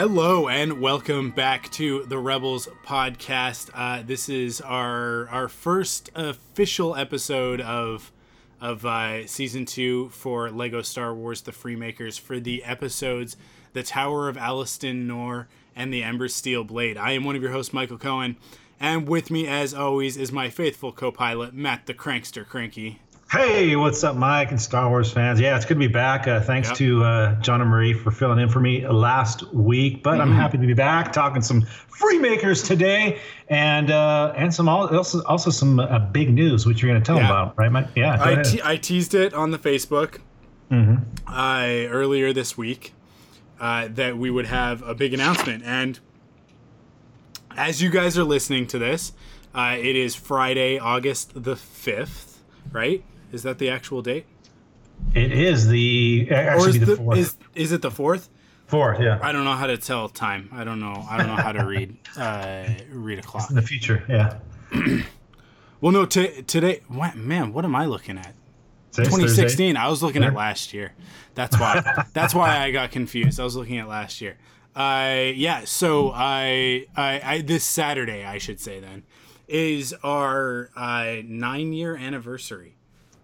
Hello and welcome back to the Rebels podcast. Uh, this is our our first official episode of of uh, season two for Lego Star Wars: The Freemakers for the episodes "The Tower of Alastin Nor" and "The Ember Steel Blade." I am one of your hosts, Michael Cohen, and with me, as always, is my faithful co-pilot Matt the Crankster Cranky. Hey, what's up, Mike and Star Wars fans? Yeah, it's good to be back. Uh, thanks Yep. to uh, John and Marie for filling in for me last week, but Mm-hmm. I'm happy to be back talking some Freemakers today, and uh, and some also also some uh, big news, which you're going to tell Yeah. them about, right, Mike? Yeah, I, te- I teased it on the Facebook uh, earlier this week uh, that we would have a big announcement. And as you guys are listening to this, uh, it is Friday, August the 5th, right? Is that the actual date? it is the actually is, the, the, fourth. is, is it the 4th? fourth, yeah, I don't know how to tell time. I don't know. I don't know how to read uh, read a clock. in the future, yeah. Well, no, t- today, what, man, what am I looking at? Today's 2016. I was looking at last year. That's why. that's why I got confused. I was looking at last year. Uh, yeah. So I, I, I, this Saturday, I should say, then, is our uh, nine-year anniversary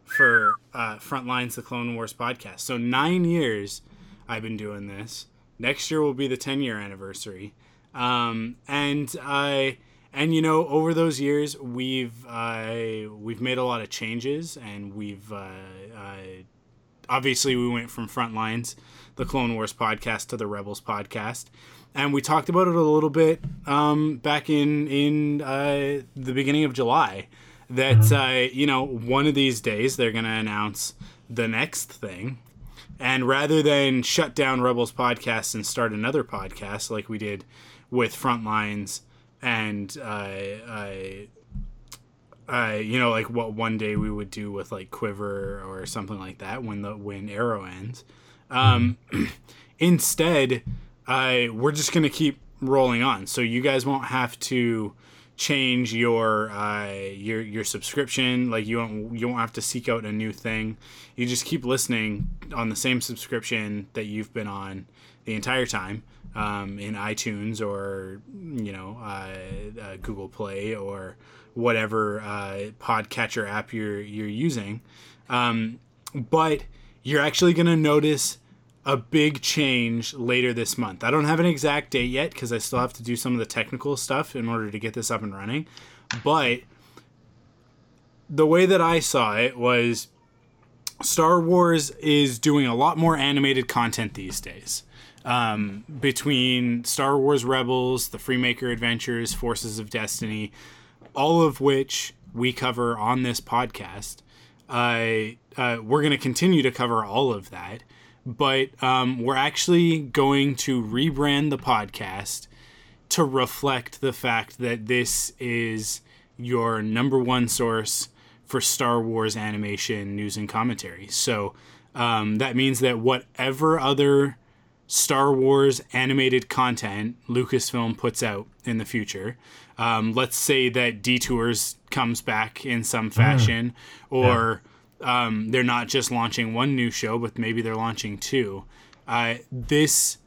for uh, Frontlines, the Clone Wars podcast. So nine years I've been doing this. Next year will be the 10-year anniversary. Um, and I. and you know, over those years, we've uh, we've made a lot of changes, and we've uh, uh, obviously we went from Frontlines, the Clone Wars podcast, to the Rebels podcast, and we talked about it a little bit um, back in in uh, the beginning of July. That uh, you know, one of these days they're going to announce the next thing, and rather than shut down Rebels podcast and start another podcast like we did with Frontlines and uh, uh, uh, you know, like what one day we would do with like Quiver or something like that when the when Arrow ends. Um, instead, uh, we're just gonna keep rolling on, so you guys won't have to change your uh, your your subscription. Like you won't you won't have to seek out a new thing. You just keep listening on the same subscription that you've been on the entire time um, in iTunes or you know uh, uh, Google Play or whatever uh, podcatcher app you're you're using. Um, but you're actually to notice a big change later this month. I don't have an exact date yet because I still have to do some of the technical stuff in order to get this up and running. But the way that I saw it was Star Wars is doing a lot more animated content these days. Um, between Star Wars Rebels, the Freemaker Adventures, Forces of Destiny, all of which we cover on this podcast. Uh, uh, we're going to continue to cover all of that, but um, we're actually going to rebrand the podcast to reflect the fact that this is your number one source for Star Wars animation news and commentary. So um, that means that whatever other Star Wars animated content Lucasfilm puts out in the future. Um, let's say that Detours comes back in some fashion, or um, they're not just launching one new show, but maybe they're launching two. Uh, this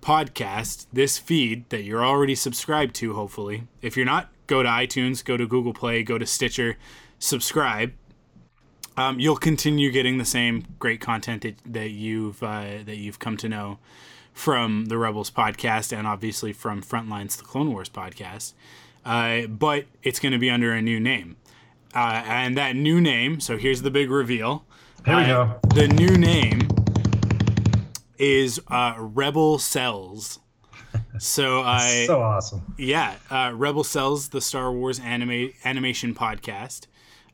podcast, this feed that you're already subscribed to, hopefully. If you're not, go to iTunes, go to Google Play, go to Stitcher, subscribe. Um, you'll continue getting the same great content that, that you've uh, that you've come to know from the Rebels podcast and obviously from Frontlines, the Clone Wars podcast. Uh, but it's going to be under a new name, uh, and that new name. So here's the big reveal. Here we Uh, go. The new name is uh, Rebel Cells. So I so awesome. yeah, uh, Rebel Cells, the Star Wars anime animation podcast.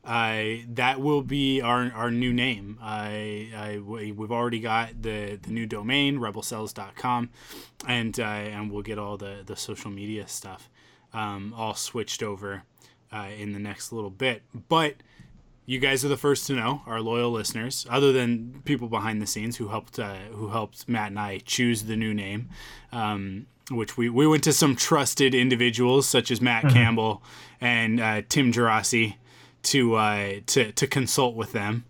Uh, that will be our, our new name. I, I we- we've already got the, the new domain rebelcells.com and uh, and we'll get all the, the social media stuff um, all switched over uh, in the next little bit. But you guys are the first to know, our loyal listeners, other than people behind the scenes who helped uh, who helped Matt and I choose the new name. Um, which we, we went to some trusted individuals such as Matt Campbell and uh, Tim Gerasi to uh, to to consult with them.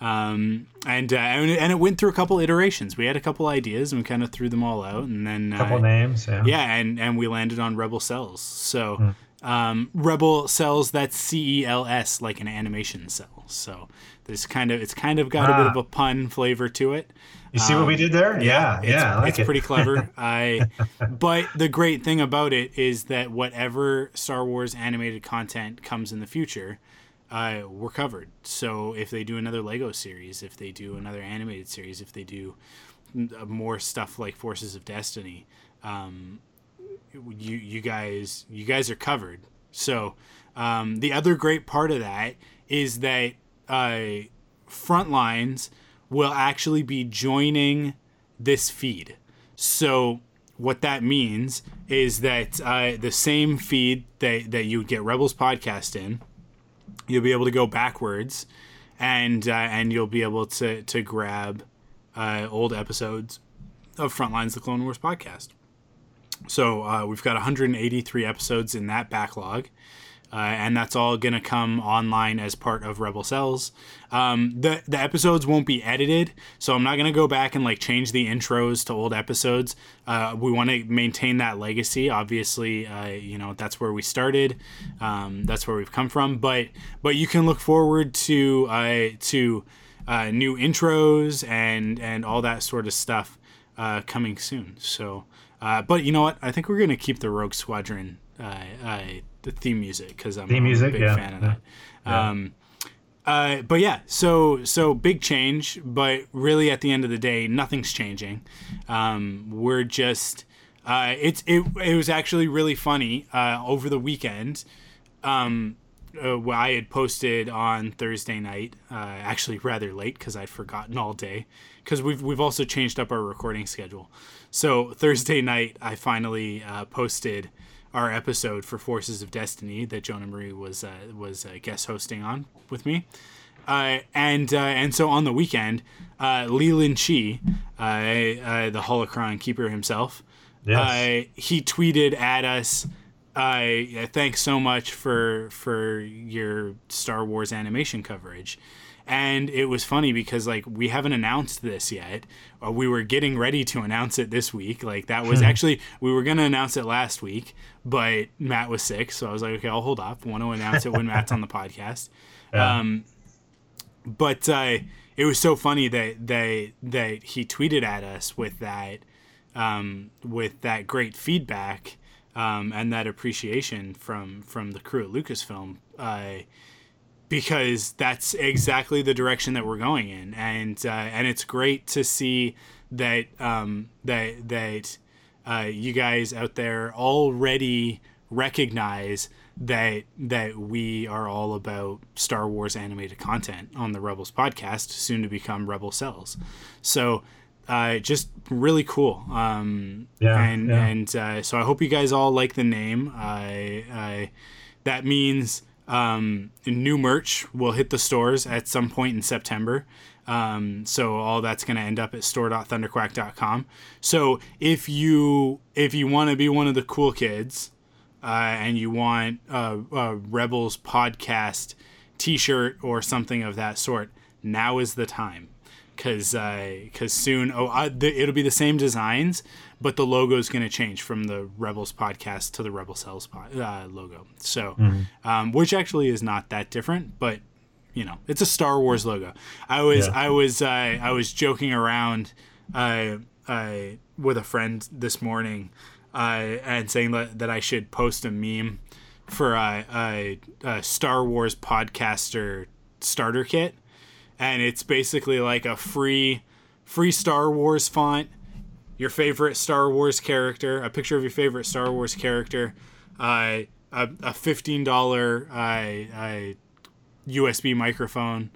Um, and, uh, and and it went through a couple iterations. We had a couple ideas and we kind of threw them all out, and then uh, Couple names. Yeah. yeah, and and we landed on Rebel Cells. So um, Rebel Cells, that's C E L S, like an animation cell. So this kind of it's kind of got a bit Ah. of a pun flavor to it. You see what we did there? Yeah. It's, Yeah. Like it's it. pretty clever. I, but the great thing about it is that whatever Star Wars animated content comes in the future, uh, we're covered. So if they do another Lego series, if they do another animated series, if they do uh, more stuff like Forces of Destiny, um, you you guys you guys are covered. So um, the other great part of that is that uh, Frontlines will actually be joining this feed. So what that means is that uh, the same feed that, that you get Rebels podcast in, you'll be able to go backwards, and uh, and you'll be able to to grab uh, old episodes of Frontlines, the Clone Wars podcast. So uh, we've got 183 episodes in that backlog. Uh, and that's all to come online as part of Rebel Cells. Um, the the episodes won't be edited, so I'm not to go back and like change the intros to old episodes. Uh, we want to maintain that legacy. Obviously, uh, you know that's where we started. Um, that's where we've come from. But but you can look forward to uh, to uh, new intros and and all that sort of stuff uh, coming soon. So, uh, but you know what? I think we're gonna keep the Rogue Squadron uh, uh, the theme music because I'm, Theme I'm music, a big yeah, fan of yeah, that. Um, uh, but yeah, so so big change, but really at the end of the day, nothing's changing. Um, we're just uh, it's it, it was actually really funny uh, over the weekend. Um, uh, I had posted on Thursday night, uh, actually rather late because I'd forgotten all day. Because we've we've also changed up our recording schedule. So Thursday night, I finally uh, posted our episode for Forces of Destiny that Jonah Marie was uh, was uh, guest hosting on with me. Uh, and uh, and so on the weekend, uh, Leland Chee, uh, uh, the Holocron keeper himself, Yes. uh, he tweeted at us, uh, "Thanks so much for for your Star Wars animation coverage." And it was funny because like we haven't announced this yet. Uh, we were getting ready to announce it this week. Like that was actually we were gonna announce it last week, but Matt was sick, so I was like, okay, I'll hold off. Want to announce it when Matt's on the podcast. Yeah. Um, but uh, it was so funny that that that he tweeted at us with that um, with that great feedback um, and that appreciation from from the crew at Lucasfilm. Uh, because that's exactly the direction that we're going in, and uh, and it's great to see that um, that that uh, you guys out there already recognize that that we are all about Star Wars animated content on the Rebels podcast, soon to become Rebel Cells. So. Uh, just really cool. Um, Yeah, and yeah. and uh, so I hope you guys all like the name. I, I that means um, new merch will hit the stores at some point in September. Um, so all that's going to end up at store.thunderquack.com. So if you if you want to be one of the cool kids uh, and you want a, a Rebels podcast T-shirt or something of that sort, now is the time because because uh, soon oh I, the, it'll be the same designs but the logo is going to change from the rebels podcast to the rebel cells pod, uh, logo so mm-hmm. um, which actually is not that different but you know it's a star wars logo i was yeah. i was uh, i was joking around uh, uh, with a friend this morning uh, and saying that, that i should post a meme for a, a star wars podcaster starter kit and it's basically like a free free Star Wars font, your favorite Star Wars character, a picture of your favorite Star Wars character, uh, a, a fifteen dollar uh, USB microphone,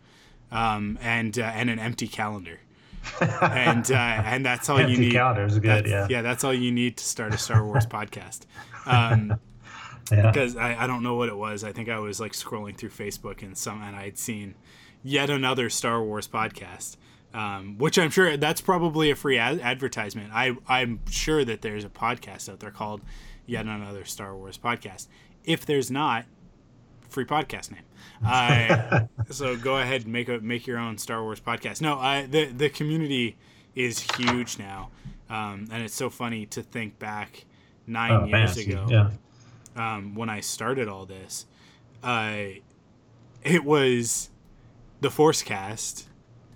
um, and uh, and an empty calendar. and uh, and that's all empty you need. Calendar is good, yeah. Yeah, that's all you need to start a Star Wars podcast. Um, yeah. Because I, I don't know what it was. I think I was like scrolling through Facebook and some and I'd seen yet another Star Wars podcast. Um, which I'm sure that's probably a free ad- advertisement. I I'm sure that there's a podcast out there called yet another Star Wars podcast. If there's not, free podcast name. Uh, so go ahead and make a make your own Star Wars podcast. No, I, the the community is huge now, um, and it's so funny to think back nine oh, years ago yeah. um, when I started all this. Uh, it was the Force Cast,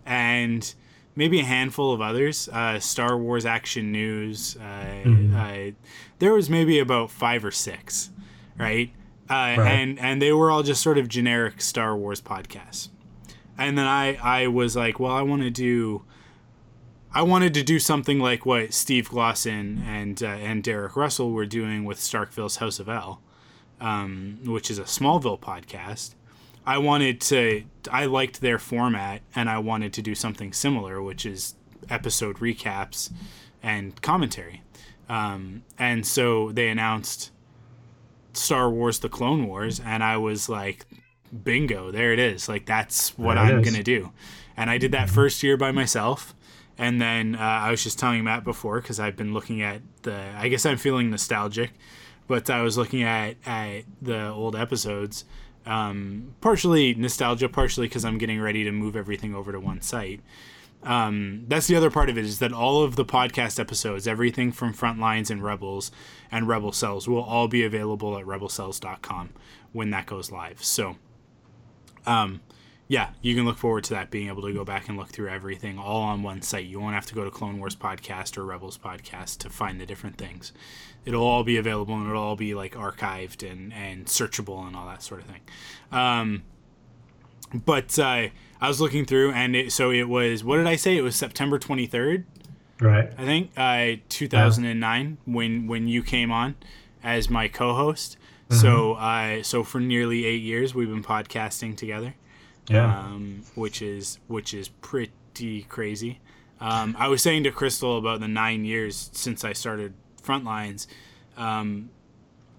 and maybe a handful of others. Uh, Star Wars Action News. Uh, mm-hmm. uh, there was maybe about five or six, right? Uh, right? And and they were all just sort of generic Star Wars podcasts. And then I I was like, well, I want to do. I wanted to do something like what Steve Glosson and uh, and Derek Russell were doing with Starkville's House of L, um, which is a Smallville podcast. I wanted to I liked their format and I wanted to do something similar, which is episode recaps and commentary. Um, and so they announced Star Wars: The Clone Wars, and I was like, "Bingo! There it is! Like that's what I'm gonna do." And I did that first year by myself, and then uh, I was just telling Matt before because I've been looking at the. I guess I'm feeling nostalgic, but I was looking at at the old episodes um, partially nostalgia, partially because I'm getting ready to move everything over to one site. Um, that's the other part of it is that all of the podcast episodes, everything from Frontlines and Rebels and Rebel Cells, will all be available at rebelcells.com when that goes live. So, um, yeah, you can look forward to that being able to go back and look through everything all on one site. You won't have to go to Clone Wars podcast or Rebels podcast to find the different things it'll all be available and it'll all be like archived and and searchable and all that sort of thing. Um, but uh, I was looking through, and it, so it was. What did I say? It was September twenty third. Right. I think uh, two thousand and nine yeah. when when you came on as my co-host. Mm-hmm. So uh, so for nearly eight years we've been podcasting together. Yeah. Um, which is which is pretty crazy. Um, I was saying to Crystal about the nine years since I started front lines, um,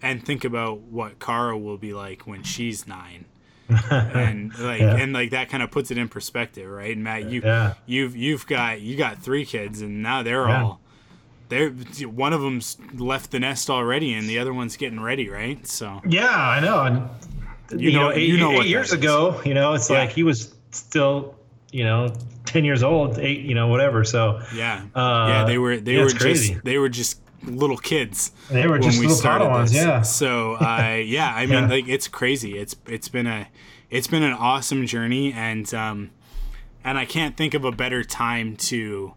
and think about what Kara will be like when she's nine. and like yeah. and like that kind of puts it in perspective, right? And Matt, you yeah. you've you've got you got three kids, and now they're yeah. all they're one of them's left the nest already, and the other one's getting ready, right? So yeah, I know, and you, you know, know, eight, you know eight years ago, you know, it's like he was still, you know, ten years old, eight, you know, whatever. So yeah, uh, yeah, they were they were just crazy. they were just little kids. They were just little Padawans, yeah. So uh, yeah, I mean, yeah. like it's crazy. It's it's been a it's been an awesome journey, and um, and I can't think of a better time to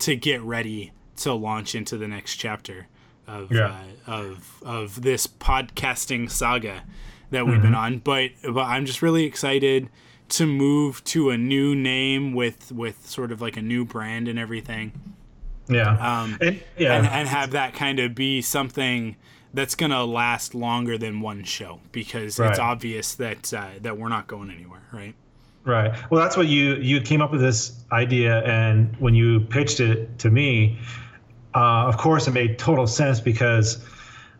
to get ready to launch into the next chapter of yeah. uh, of of this podcasting saga that we've mm-hmm. been on. But but I'm just really excited to move to a new name with with sort of like a new brand and everything. Yeah. Um, and, yeah. And, and have that kind of be something that's going to last longer than one show because right. it's obvious that uh, that we're not going anywhere, right? Right. Well, that's what you you came up with this idea, and when you pitched it to me, uh, of course, it made total sense because,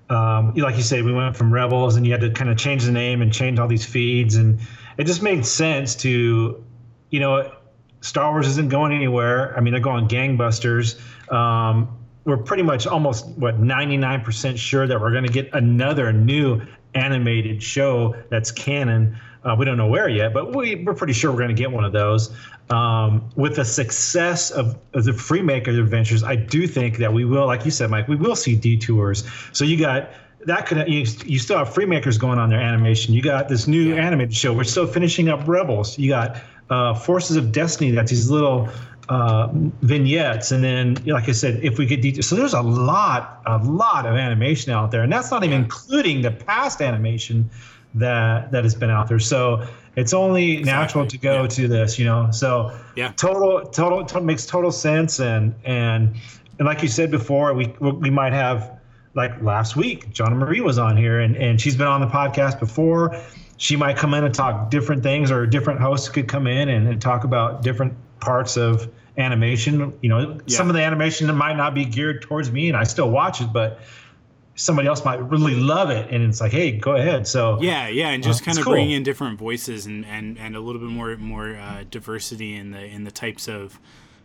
um, like you say, we went from Rebels, and you had to kind of change the name and change all these feeds, and it just made sense to, you know, Star Wars isn't going anywhere. I mean, they're going gangbusters. Um, we're pretty much almost what 99% sure that we're going to get another new animated show that's canon. Uh, we don't know where yet, but we, we're pretty sure we're going to get one of those. Um, with the success of, of the Freemaker adventures, I do think that we will, like you said, Mike, we will see detours. So you got that could you, you still have Freemakers going on their animation. You got this new yeah. animated show. We're still finishing up Rebels. You got uh, Forces of Destiny. That's these little uh, vignettes, and then like I said, if we get details, so there's a lot, a lot of animation out there, and that's not even including the past animation that that has been out there. So it's only exactly. natural to go yeah. to this, you know. So yeah, total, total, total makes total sense, and and and like you said before, we we might have like last week, Jonna Marie was on here, and and she's been on the podcast before. She might come in and talk different things, or different hosts could come in and, and talk about different parts of animation. You know, yeah. some of the animation that might not be geared towards me, and I still watch it, but somebody else might really love it, and it's like, hey, go ahead. So yeah, yeah, and just uh, kind of cool. bring in different voices and and and a little bit more more uh, diversity in the in the types of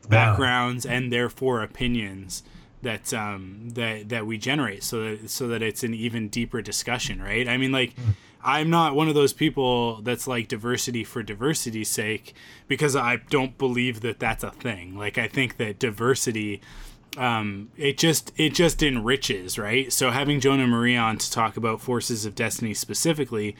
backgrounds yeah. and therefore opinions that um that that we generate so that so that it's an even deeper discussion right i mean like mm. I'm not one of those people that's like diversity for diversity's sake because I don't believe that that's a thing. Like I think that diversity um, it just it just enriches, right? So having Jonah Marie on to talk about Forces of Destiny specifically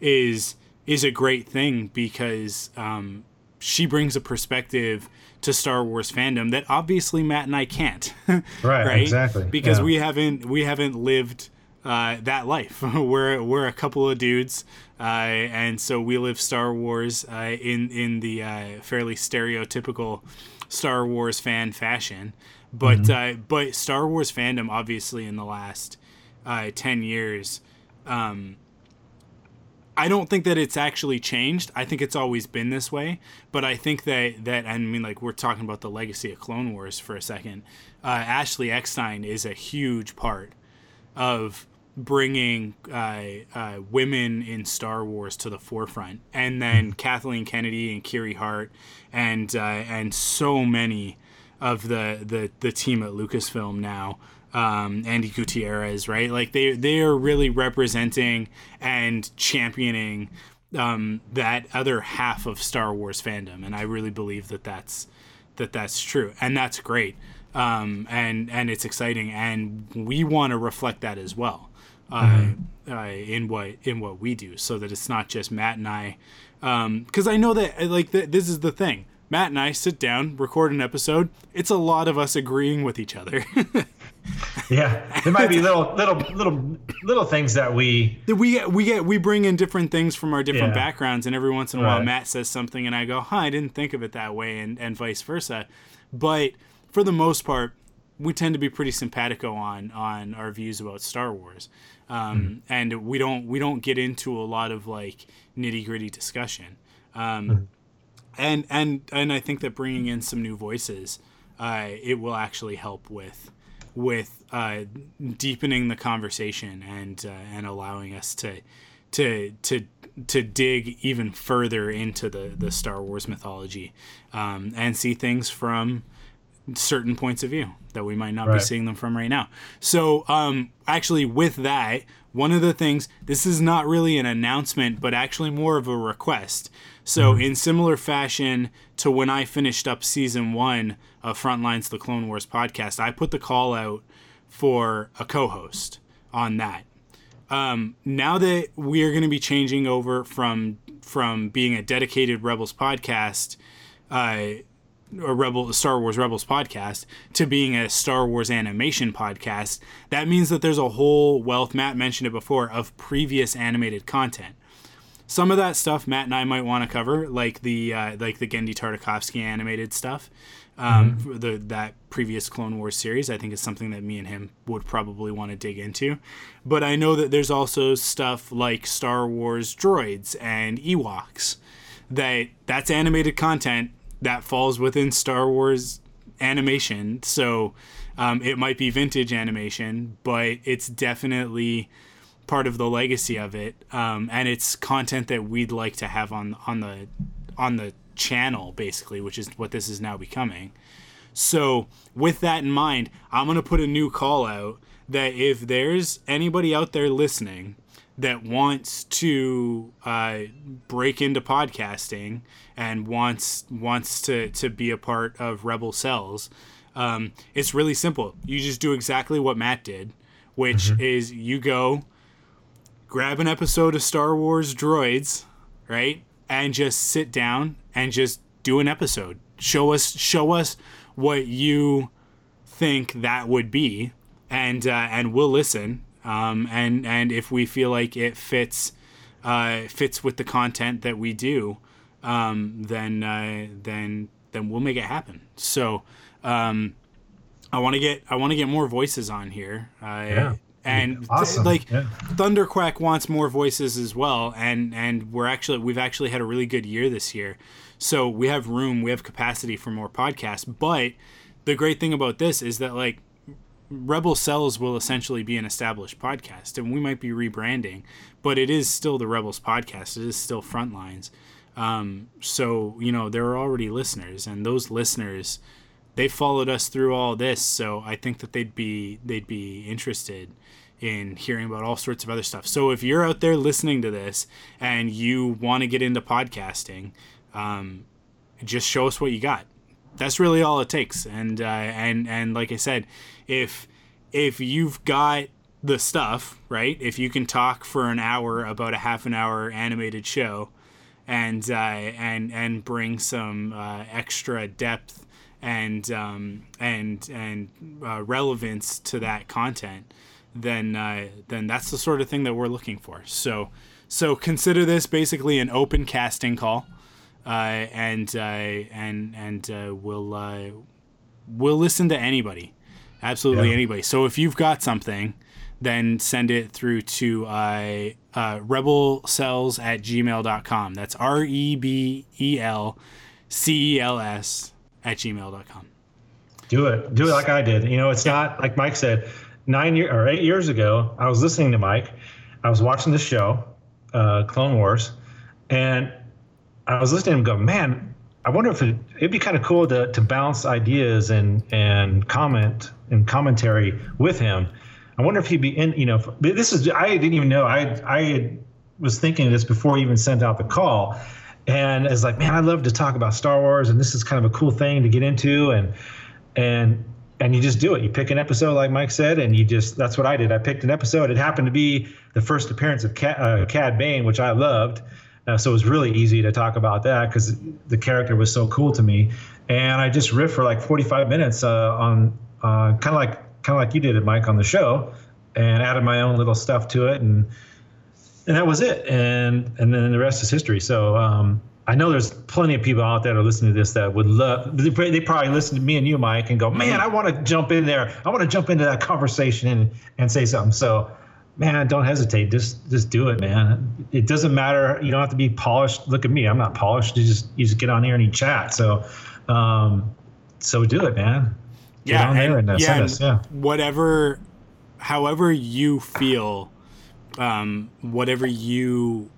is is a great thing because um, she brings a perspective to Star Wars fandom that obviously Matt and I can't. right, right, exactly. Because yeah. we haven't we haven't lived uh, that life. we're we're a couple of dudes, uh, and so we live Star Wars uh, in in the uh, fairly stereotypical Star Wars fan fashion. But mm-hmm. Uh, but Star Wars fandom, obviously, in the last uh, ten years. Um, I don't think that it's actually changed. I think it's always been this way. But I think that that I mean, like we're talking about the legacy of Clone Wars for a second. Ashley Eckstein is a huge part of bringing uh, uh, women in Star Wars to the forefront, and then Kathleen Kennedy and Kiri Hart, and uh, and so many of the, the the team at Lucasfilm now. Um, Andi Gutierrez, right? Like they they are really representing and championing um, that other half of Star Wars fandom, and I really believe that that's that that's true, and that's great. Um, and and it's exciting, and we want to reflect that as well mm-hmm. uh, in what in what we do, so that it's not just Matt and I. Because um, I know that like th- this is the thing. Matt and I sit down, record an episode. It's a lot of us agreeing with each other. yeah, there might be little, little, little, little things that we we get, we get we bring in different things from our different yeah. backgrounds, and every once in a right. while, Matt says something, and I go, "Huh, I didn't think of it that way," and and vice versa. But for the most part, we tend to be pretty simpatico on on our views about Star Wars um, mm-hmm. and we don't we don't get into a lot of like nitty gritty discussion. Um, mm-hmm. And and and I think that bringing in some new voices, uh, it will actually help with with uh, deepening the conversation and uh, and allowing us to to to to dig even further into the the Star Wars mythology um, and see things from certain points of view that we might not right. be seeing them from right now. So, um, actually, with that, one of the things, this is not really an announcement, but actually more of a request. So, mm-hmm. in similar fashion to when I finished up season one of Frontlines the Clone Wars podcast, I put the call out for a co host on that. Um, now that we are going to be changing over from from being a dedicated Rebels podcast, uh, a Rebel Star Wars Rebels podcast to being a Star Wars animation podcast, that means that there's a whole wealth. Matt mentioned it before of previous animated content. Some of that stuff Matt and I might want to cover, like the uh, like the Genndy Tartakovsky animated stuff, um, mm-hmm. the that previous Clone Wars series. I think is something that me and him would probably want to dig into. But I know that there's also stuff like Star Wars droids and Ewoks that that's animated content that falls within Star Wars animation. So um, it might be vintage animation, but it's definitely part of the legacy of it, um, and it's content that we'd like to have on on the on the channel basically, which is what this is now becoming. So, with that in mind, I'm to put a new call out that if there's anybody out there listening that wants to uh, break into podcasting and wants wants to to be a part of Rebel Cells, um, it's really simple. You just do exactly what Matt did, which mm-hmm. is you go grab an episode of Star Wars Droids, right, and just sit down and just do an episode. Show us show us what you think that would be, and uh, and we'll listen. Um, and and if we feel like it fits uh, fits with the content that we do, um, then uh, then then we'll make it happen. So um, I want to get I want to get more voices on here. Uh, yeah. And awesome. th- like yeah. Thunderquack wants more voices as well, and and we're actually we've actually had a really good year this year. So we have room, we have capacity for more podcasts. But the great thing about this is that like Rebel Cells will essentially be an established podcast, and we might be rebranding, but it is still the Rebels podcast. It is still Frontlines. Um, so you know there are already listeners, and those listeners they followed us through all this. So I think that they'd be they'd be interested in hearing about all sorts of other stuff. So if you're out there listening to this and you want to get into podcasting, um, just show us what you got. That's really all it takes. And uh, and and like I said, if if you've got the stuff right, if you can talk for an hour about a half an hour animated show, and uh, and and bring some uh, extra depth and um, and and uh, relevance to that content, then uh, then that's the sort of thing that we're looking for. So so consider this basically an open casting call uh, and uh, and and uh, we'll we'll listen to anybody, absolutely yeah. anybody. So if you've got something, then send it through to uh, uh, rebelcells at gmail.com. That's R E B E L C E L S at gmail.com. Do it. Do it like I did. You know, it's not like Mike said. Nine year or eight years ago, I was listening to Mike. I was watching the show, uh, Clone Wars, and I was listening to him go, man, I wonder if it, would be kind of cool to, to bounce ideas and, and comment and commentary with him. I wonder if he'd be in, you know, this is, I didn't even know, I, I was thinking this before he even sent out the call. And it's like, man, I'd love to talk about Star Wars and this is kind of a cool thing to get into. And, and, and you just do it. You pick an episode, like Mike said, and you just, that's what I did. I picked an episode. It happened to be the first appearance of Cad, uh, Cad Bane, which I loved. Uh, so it was really easy to talk about that because the character was so cool to me. And I just riffed for like 45 minutes uh, on kind of like kind of like you did it, Mike, on the show, and added my own little stuff to it, and and that was it. And and then the rest is history. So. Um, I know there's plenty of people out there that are listening to this that would love. They probably listen to me and you, Mike, and go, "Man, I want to jump in there. I want to jump into that conversation and and say something." So man, don't hesitate. Just just do it, man. It doesn't matter. You don't have to be polished. Look at me. I'm not polished. You just you just get on here and you chat. So um, so do it, man. Get yeah, and, and, uh, yeah, us, yeah. Whatever, however you feel, um, whatever you.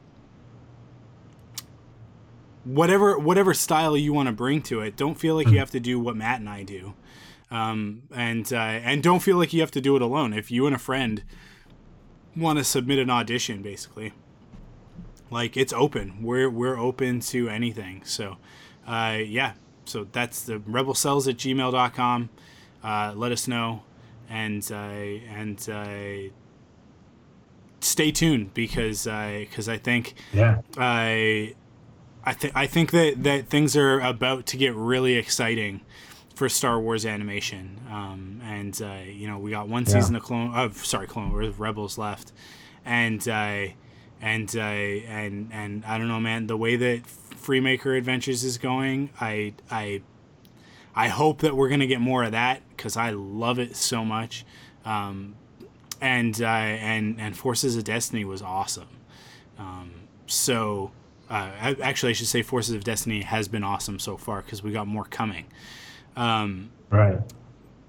Whatever whatever style you want to bring to it, don't feel like mm-hmm. you have to do what Matt and I do, um, and uh, and don't feel like you have to do it alone. If you and a friend want to submit an audition, basically. Like it's open. We're we're open to anything. So, uh, yeah. So that's the rebel cells at gmail.com. Uh, let us know, and uh, and uh, stay tuned because because I think yeah I I think I think that that things are about to get really exciting for Star Wars animation. Um, and uh, you know, we got one season of Clone. Oh, sorry, Clone Wars Rebels left, and uh, and uh, and and I don't know, man. The way that Freemaker Adventures is going, I I I hope that we're gonna get more of that because I love it so much. Um, and uh, and and Forces of Destiny was awesome. Um, so. Uh, actually, I should say Forces of Destiny has been awesome so far because we got more coming. Um, right.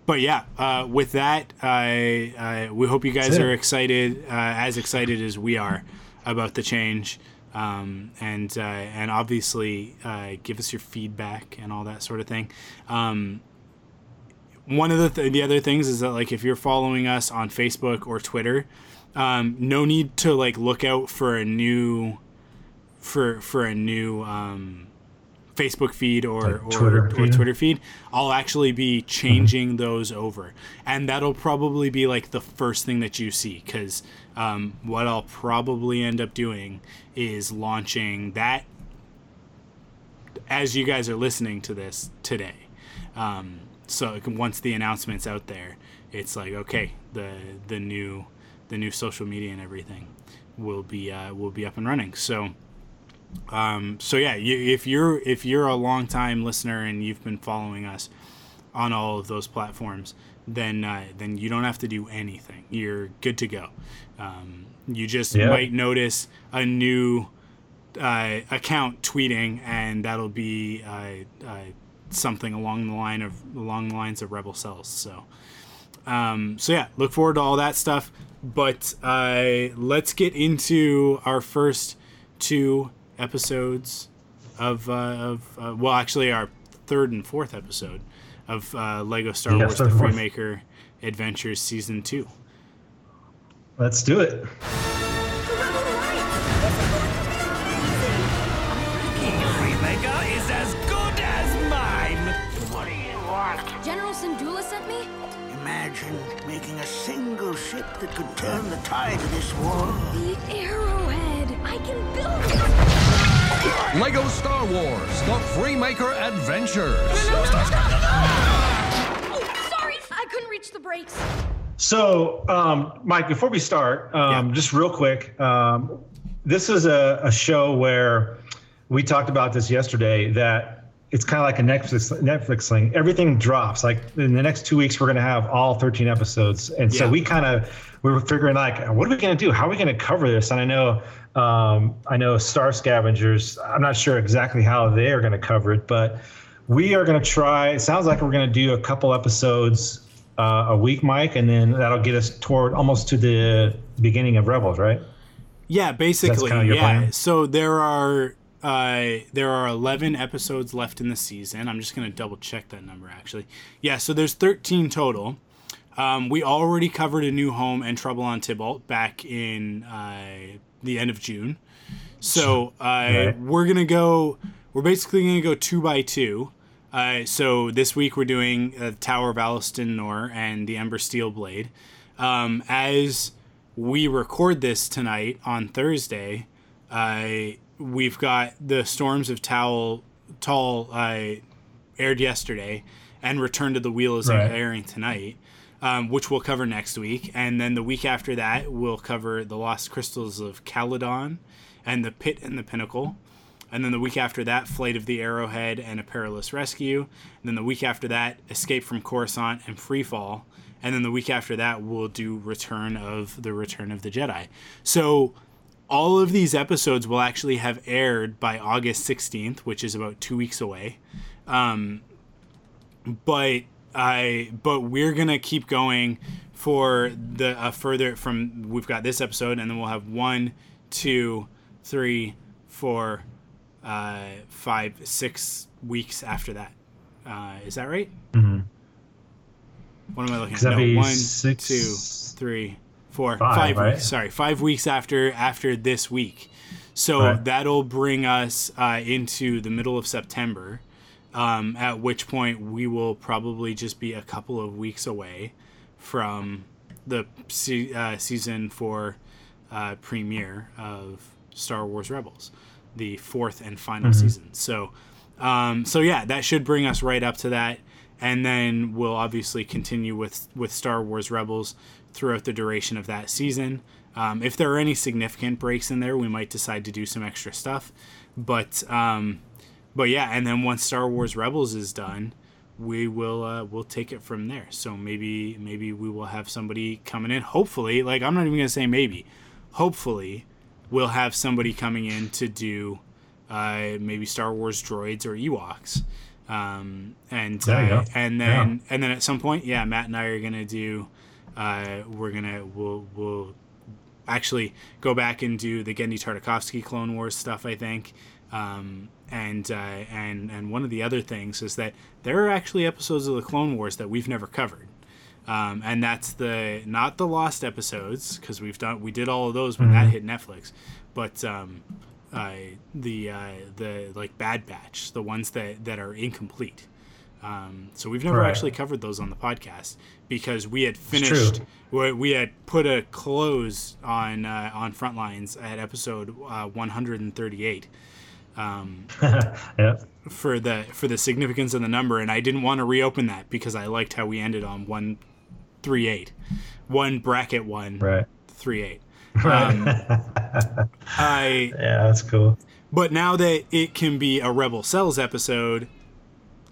But yeah, uh, with that, I, we hope you guys are excited, uh, as excited as we are about the change. Um, and uh, and obviously uh, give us your feedback and all that sort of thing. Um, one of the th- the other things is that like if you're following us on Facebook or Twitter, um, no need to like look out for a new for for a new um, Facebook feed or Like or, Twitter or feed? Twitter feed. I'll actually be changing those over, and that'll probably be like the first thing that you see because um, what I'll probably end up doing is launching that as you guys are listening to this today. Um, so once the announcement's out there, it's like okay, the the new the new social media and everything will be uh, will be up and running. So. Um, so yeah, you, if you're if you're a long time listener and you've been following us on all of those platforms, then uh, then you don't have to do anything. You're good to go. Um, you just Yeah. might notice a new uh, account tweeting, and that'll be uh, uh, something along the line of along the lines of Rebel Cells. So, um, so yeah, look forward to all that stuff. But uh, let's get into our first two episodes of uh, of uh, well, actually, our third and fourth episode of uh, Lego Star Yeah, Wars: The. Freemaker Adventures Season Two. Let's do it. Freemaker is as good as mine. What do you want? General Syndulla sent me? Imagine making a single ship that could turn the tide of this war. The arrowhead. I can build it. Lego Star Wars The Freemaker Adventures. Oh, sorry. I couldn't reach the brakes. So, um, Mike, before we start, um, Yeah. just real quick, um, this is a, a show where we talked about this yesterday that it's kind of like a Netflix Netflix thing. Everything drops. Like in the next two weeks, we're going to have all 13 episodes, and so we kind of we were figuring like, what are we going to do? How are we going to cover this? And I know, um, I know Star Scavengers. I'm not sure exactly how they are going to cover it, but we are going to try. It sounds like we're going to do a couple episodes uh, a week, Mike, and then that'll get us toward almost to the beginning of Rebels, right? Yeah, basically. kinda your yeah. plan? So there are uh, there are eleven episodes left in the season. I'm just gonna double check that number actually. Yeah, so there's thirteen total. Um, we already covered a new home and Trouble on Tybalt back in uh, the end of June. So uh, Right. we're gonna go. We're basically gonna go two by two. Uh, so this week we're doing uh, Tower of Alistan Nor and the Ember Steel Blade. Um, as we record this tonight on Thursday, uh, we've got the Storms of Towel Tall uh, aired yesterday, and Return to the Wheel is Right. airing tonight, um, which we'll cover next week. And then the week after that, we'll cover the Lost Crystals of Caledon and the Pit and the Pinnacle. And then the week after that, Flight of the Arrowhead and A Perilous Rescue. And then the week after that, Escape from Coruscant and Freefall. And then the week after that, we'll do Return of the Return of the Jedi. So all of these episodes will actually have aired by August 16th, which is about two weeks away. Um, but I but we're gonna keep going for the uh, further from we've got this episode and then we'll have one, two, three, four, uh, five, six weeks after that. Uh, is that right? Mm-hmm. What am I looking at? be one, six- two, three, four, Five, five right? weeks. Sorry, five weeks after after this week. So Right. that'll bring us uh, into the middle of September, um, at which point we will probably just be a couple of weeks away from the se- uh, season four uh, premiere of Star Wars Rebels, the fourth and final season. So, um, so yeah, that should bring us right up to that, and then we'll obviously continue with with Star Wars Rebels throughout the duration of that season. Um, if there are any significant breaks in there, we might decide to do some extra stuff, but um, but yeah, and then once Star Wars Rebels is done, we will uh, we'll take it from there. So maybe maybe we will have somebody coming in. Hopefully, like I'm not even gonna say maybe. Hopefully, we'll have somebody coming in to do uh, maybe Star Wars droids or Ewoks. Um, and uh, and then and then at some point, yeah, Matt and I are gonna do. Uh, we're gonna we'll we'll actually go back and do the Genndy Tartakovsky Clone Wars stuff. I think. Um, and uh, and and one of the other things is that there are actually episodes of the Clone Wars that we've never covered, um, and that's the not the lost episodes because we've done we did all of those when mm-hmm. that hit Netflix, but um, uh, the uh, the like Bad Batch, the ones that that are incomplete. Um, so we've never right. actually covered those on the podcast because we had finished we had put a close on uh, on front lines at episode uh, 138 um, yeah. for the for the significance of the number, and I didn't want to reopen that because I liked how we ended on one three eight, one bracket one right. three eight. Right. Um, I yeah, that's cool. But now that it can be a Rebel Cells episode,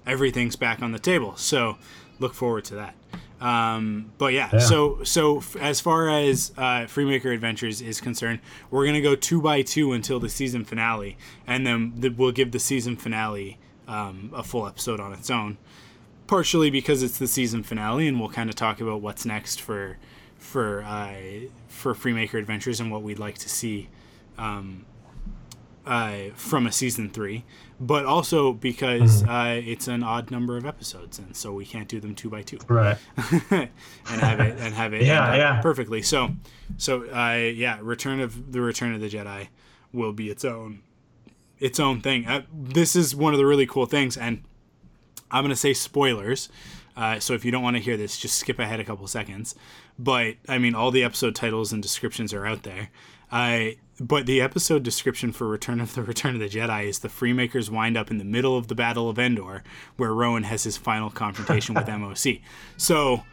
everything's back on the table. So look forward to that. Um, but yeah, Yeah. so so f- as far as uh, Freemaker Adventures is concerned, we're gonna go two by two until the season finale, and then th- we'll give the season finale um, a full episode on its own. Partially because it's the season finale, and we'll kind of talk about what's next for for uh, for Freemaker Adventures and what we'd like to see uh, from a season three, but also because Mm-hmm. uh, it's an odd number of episodes, and so we can't do them two by two Right. and have it and have it Yeah, yeah. perfectly. So, so uh, yeah, Return of the Return of the Jedi will be its own its own thing. Uh, this is one of the really cool things, and I'm gonna say spoilers. Uh, so if you don't want to hear this, just skip ahead a couple seconds. But I mean, all the episode titles and descriptions are out there. I but the episode description for Return of the Return of the Jedi is the Freemakers wind up in the middle of the Battle of Endor, where Rowan has his final confrontation with MOC. So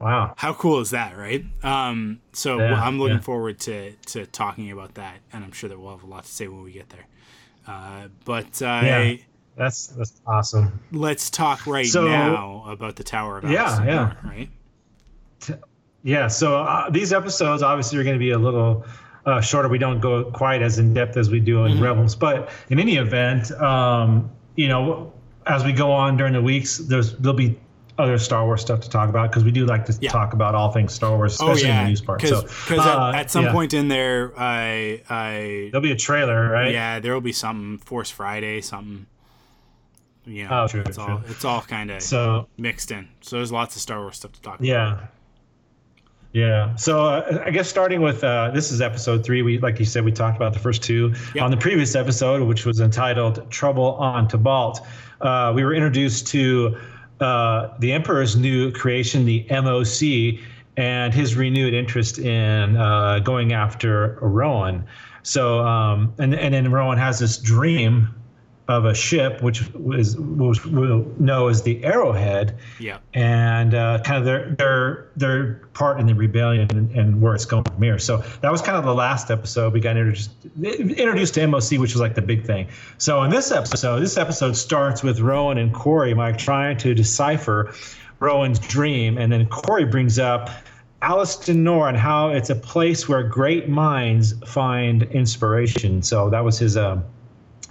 Wow. how cool is that, right? Um, so Yeah, I'm looking yeah. forward to to talking about that, and I'm sure that we'll have a lot to say when we get there. Uh, but uh, Yeah. That's that's awesome. let's talk right So- now about the Tower of Yeah, Alice yeah. right. Yeah. So uh, these episodes obviously are going to be a little uh, shorter. We don't go quite as in depth as we do in Rebels, but in any event, um, you know, as we go on during the weeks, there's there'll be other Star Wars stuff to talk about because we do like to Yeah. talk about all things Star Wars, Oh especially in yeah, the news part. because So uh, at, at some yeah. point in there, I I there'll be a trailer, right? yeah, there will be something Force Friday, something. You know, Oh, true, it's all true. it's all kind of So mixed in. So there's lots of Star Wars stuff to talk about. Yeah. Yeah. So uh, I guess starting with uh, this is episode three. We, like you said, we talked about the first two Yep. on the previous episode, which was entitled "Trouble on Tibalt." Uh, we were introduced to uh, the Emperor's new creation, the MOC, and his renewed interest in uh, going after Rowan. So, um, and and then Rowan has this dream of a ship, which was which we'll know as the Arrowhead Yeah. and uh, kind of their their their part in the rebellion and, and where it's going from here. So that was kind of the last episode. We got introduced introduced to MOC, which was like the big thing. So in this episode, this episode starts with Rowan and Quarrie, Mike, trying to decipher Rowan's dream, and then Quarrie brings up Alliston Nor and how it's a place where great minds find inspiration. So that was his. Um,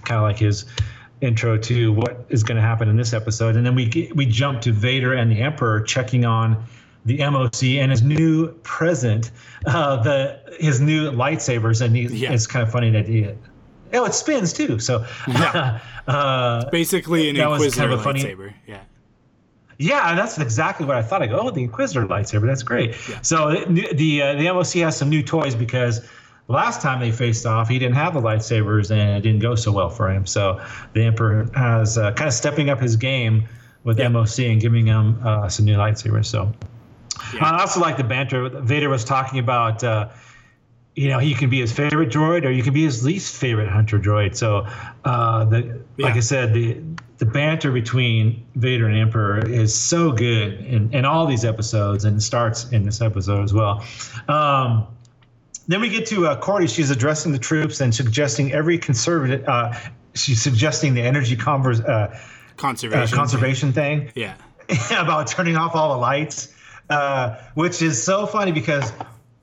kind of like his intro to what is going to happen in this episode, and then we we jump to Vader and the Emperor checking on the MOC and his new present, uh, the his new lightsabers, and he, Yeah. it's kind of funny that he. Oh, it spins too. So, uh, Basically, an That Inquisitor kind of funny- lightsaber. Yeah. yeah, that's exactly what I thought. I go, oh, the Inquisitor lightsaber. That's great. Yeah. So the the, uh, the MOC has some new toys because last time they faced off, he didn't have the lightsabers and it didn't go so well for him. So the Emperor has uh, kind of stepping up his game with Yeah. MOC and giving him uh, some new lightsabers. So Yeah. I also like the banter. Vader was talking about. Uh, you know, he can be his favorite droid, or you can be his least favorite hunter droid. So, uh, the like I said, the the banter between Vader and Emperor is so good in, in all these episodes, and starts in this episode as well. Um, then we get to uh, Kordi. She's addressing the troops and suggesting every conservative. Uh, she's suggesting the energy convers, uh, Conservation. uh, conservation thing Yeah. about turning off all the lights, uh, which is so funny because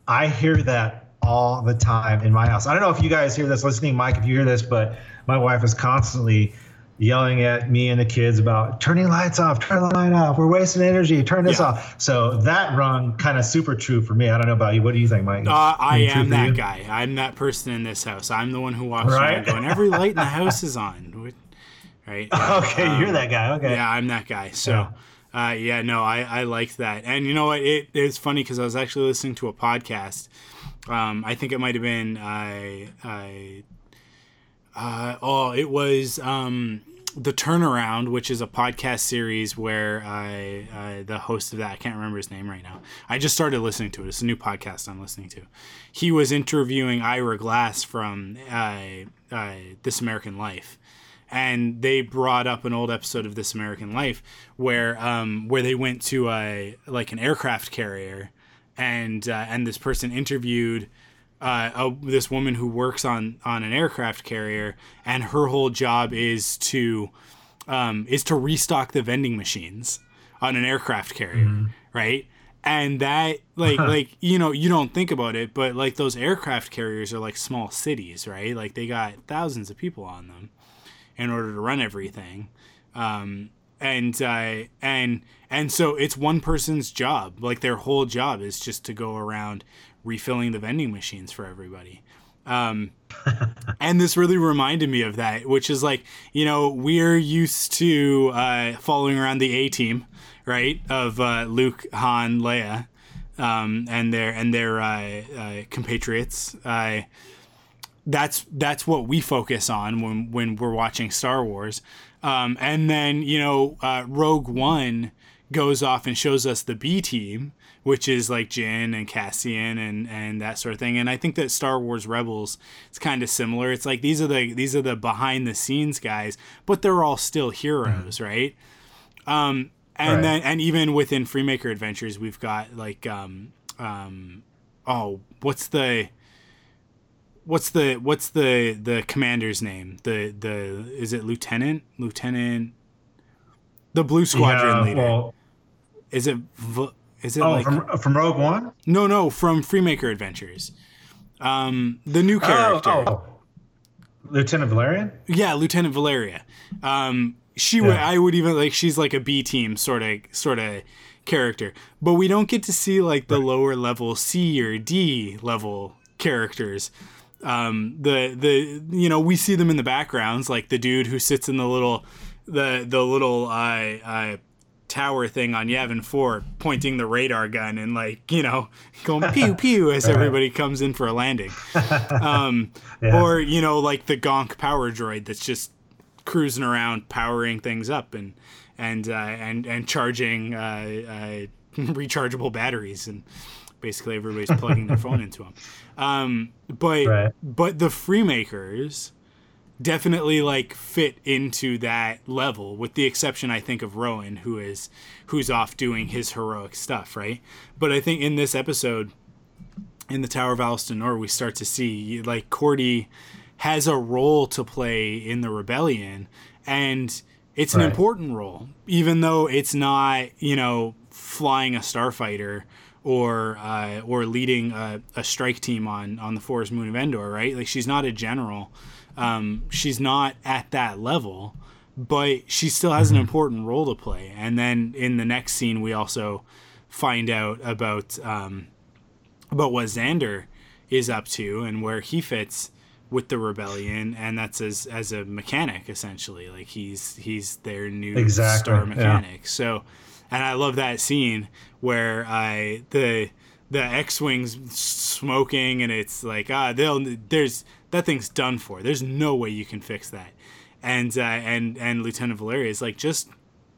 I hear that all the time in my house. I don't know if you guys hear this listening, Mike, if you hear this, but my wife is constantly yelling at me and the kids about turning lights off, turn the light off, we're wasting energy, turn this Yeah. off. So that rung kind of super true for me. I don't know about you. What do you think, Mike? Uh, I am that guy. I'm that person in this house. I'm the one who walks Right. around going, every light in the house is on. Right? Okay, you're that guy. Okay. Yeah, I'm that guy. So, uh, yeah, no, I, I liked that. And you know what? It, it's funny because I was actually listening to a podcast. Um, I think it might have been, I, I, uh, oh, it was um, The Turnaround, which is a podcast series where I, uh, the host of that, I can't remember his name right now. I just started listening to it. It's a new podcast I'm listening to. He was interviewing Ira Glass from uh, uh, This American Life and they brought up an old episode of This American Life where um, where they went to a like an aircraft carrier, and uh, and this person interviewed uh, a, this woman who works on on an aircraft carrier, and her whole job is to um, is to restock the vending machines on an aircraft carrier, right? And that like like you know you don't think about it, but like those aircraft carriers are like small cities, right? Like they got thousands of people on them in order to run everything. Um, and uh, and and so it's one person's job. Like their whole job is just to go around refilling the vending machines for everybody. Um, and this really reminded me of that, which is like you know we're used to uh, following around the A team, right? Of uh, Luke, Han, Leia, um, and their and their uh, uh, compatriots. That's that's what we focus on when when we're watching Star Wars. Um, and then you know, uh, Rogue One goes off and shows us the B team, which is like Jyn and Cassian and and that sort of thing. And I think that Star Wars Rebels is kind of similar. It's like these are the these are the behind the scenes guys, but they're all still heroes, right? Um, and Right. then and even within Freemaker Adventures, we've got like um um oh what's the what's the what's the the commander's name? The the is it lieutenant? Lieutenant the blue squadron Yeah, leader. well, is it v- is it oh, like from from Rogue One. no no from Freemaker Adventures. Um the new Oh, character. oh, Lieutenant Valerian. Yeah, Lieutenant Valeria. Um, she would. Yeah. I would even like. She's like a B team sort of sort of character, but we don't get to see like the lower level C or D level characters. Um, the the you know we see them in the backgrounds, like the dude who sits in the little the the little uh, uh, tower thing on Yavin Four, pointing the radar gun and like you know going pew pew as everybody comes in for a landing um, Yeah. or you know like the gonk power droid that's just cruising around powering things up and and uh, and and charging uh, uh, rechargeable batteries and basically everybody's plugging their phone into them um, but Right. but the freemakers definitely like fit into that level with the exception i think of rowan who is who's off doing his heroic stuff right but i think in this episode in the Tower of Alstonor, we start to see like Kordi has a role to play in the rebellion, and it's an Right. important role, even though it's not you know flying a starfighter or uh, or leading a, a strike team on on the forest moon of Endor, right? Like she's not a general, um, she's not at that level, but she still has an important role to play. And then in the next scene, we also find out about. Um, about what Zander is up to and where he fits with the rebellion, and that's as as a mechanic essentially. Like he's he's their new Exactly, star yeah. mechanic. So, and I love that scene where I the the X-wings smoking, and it's like ah, they'll there's that thing's done for. There's no way you can fix that. And uh, and and Lieutenant Valeria is like just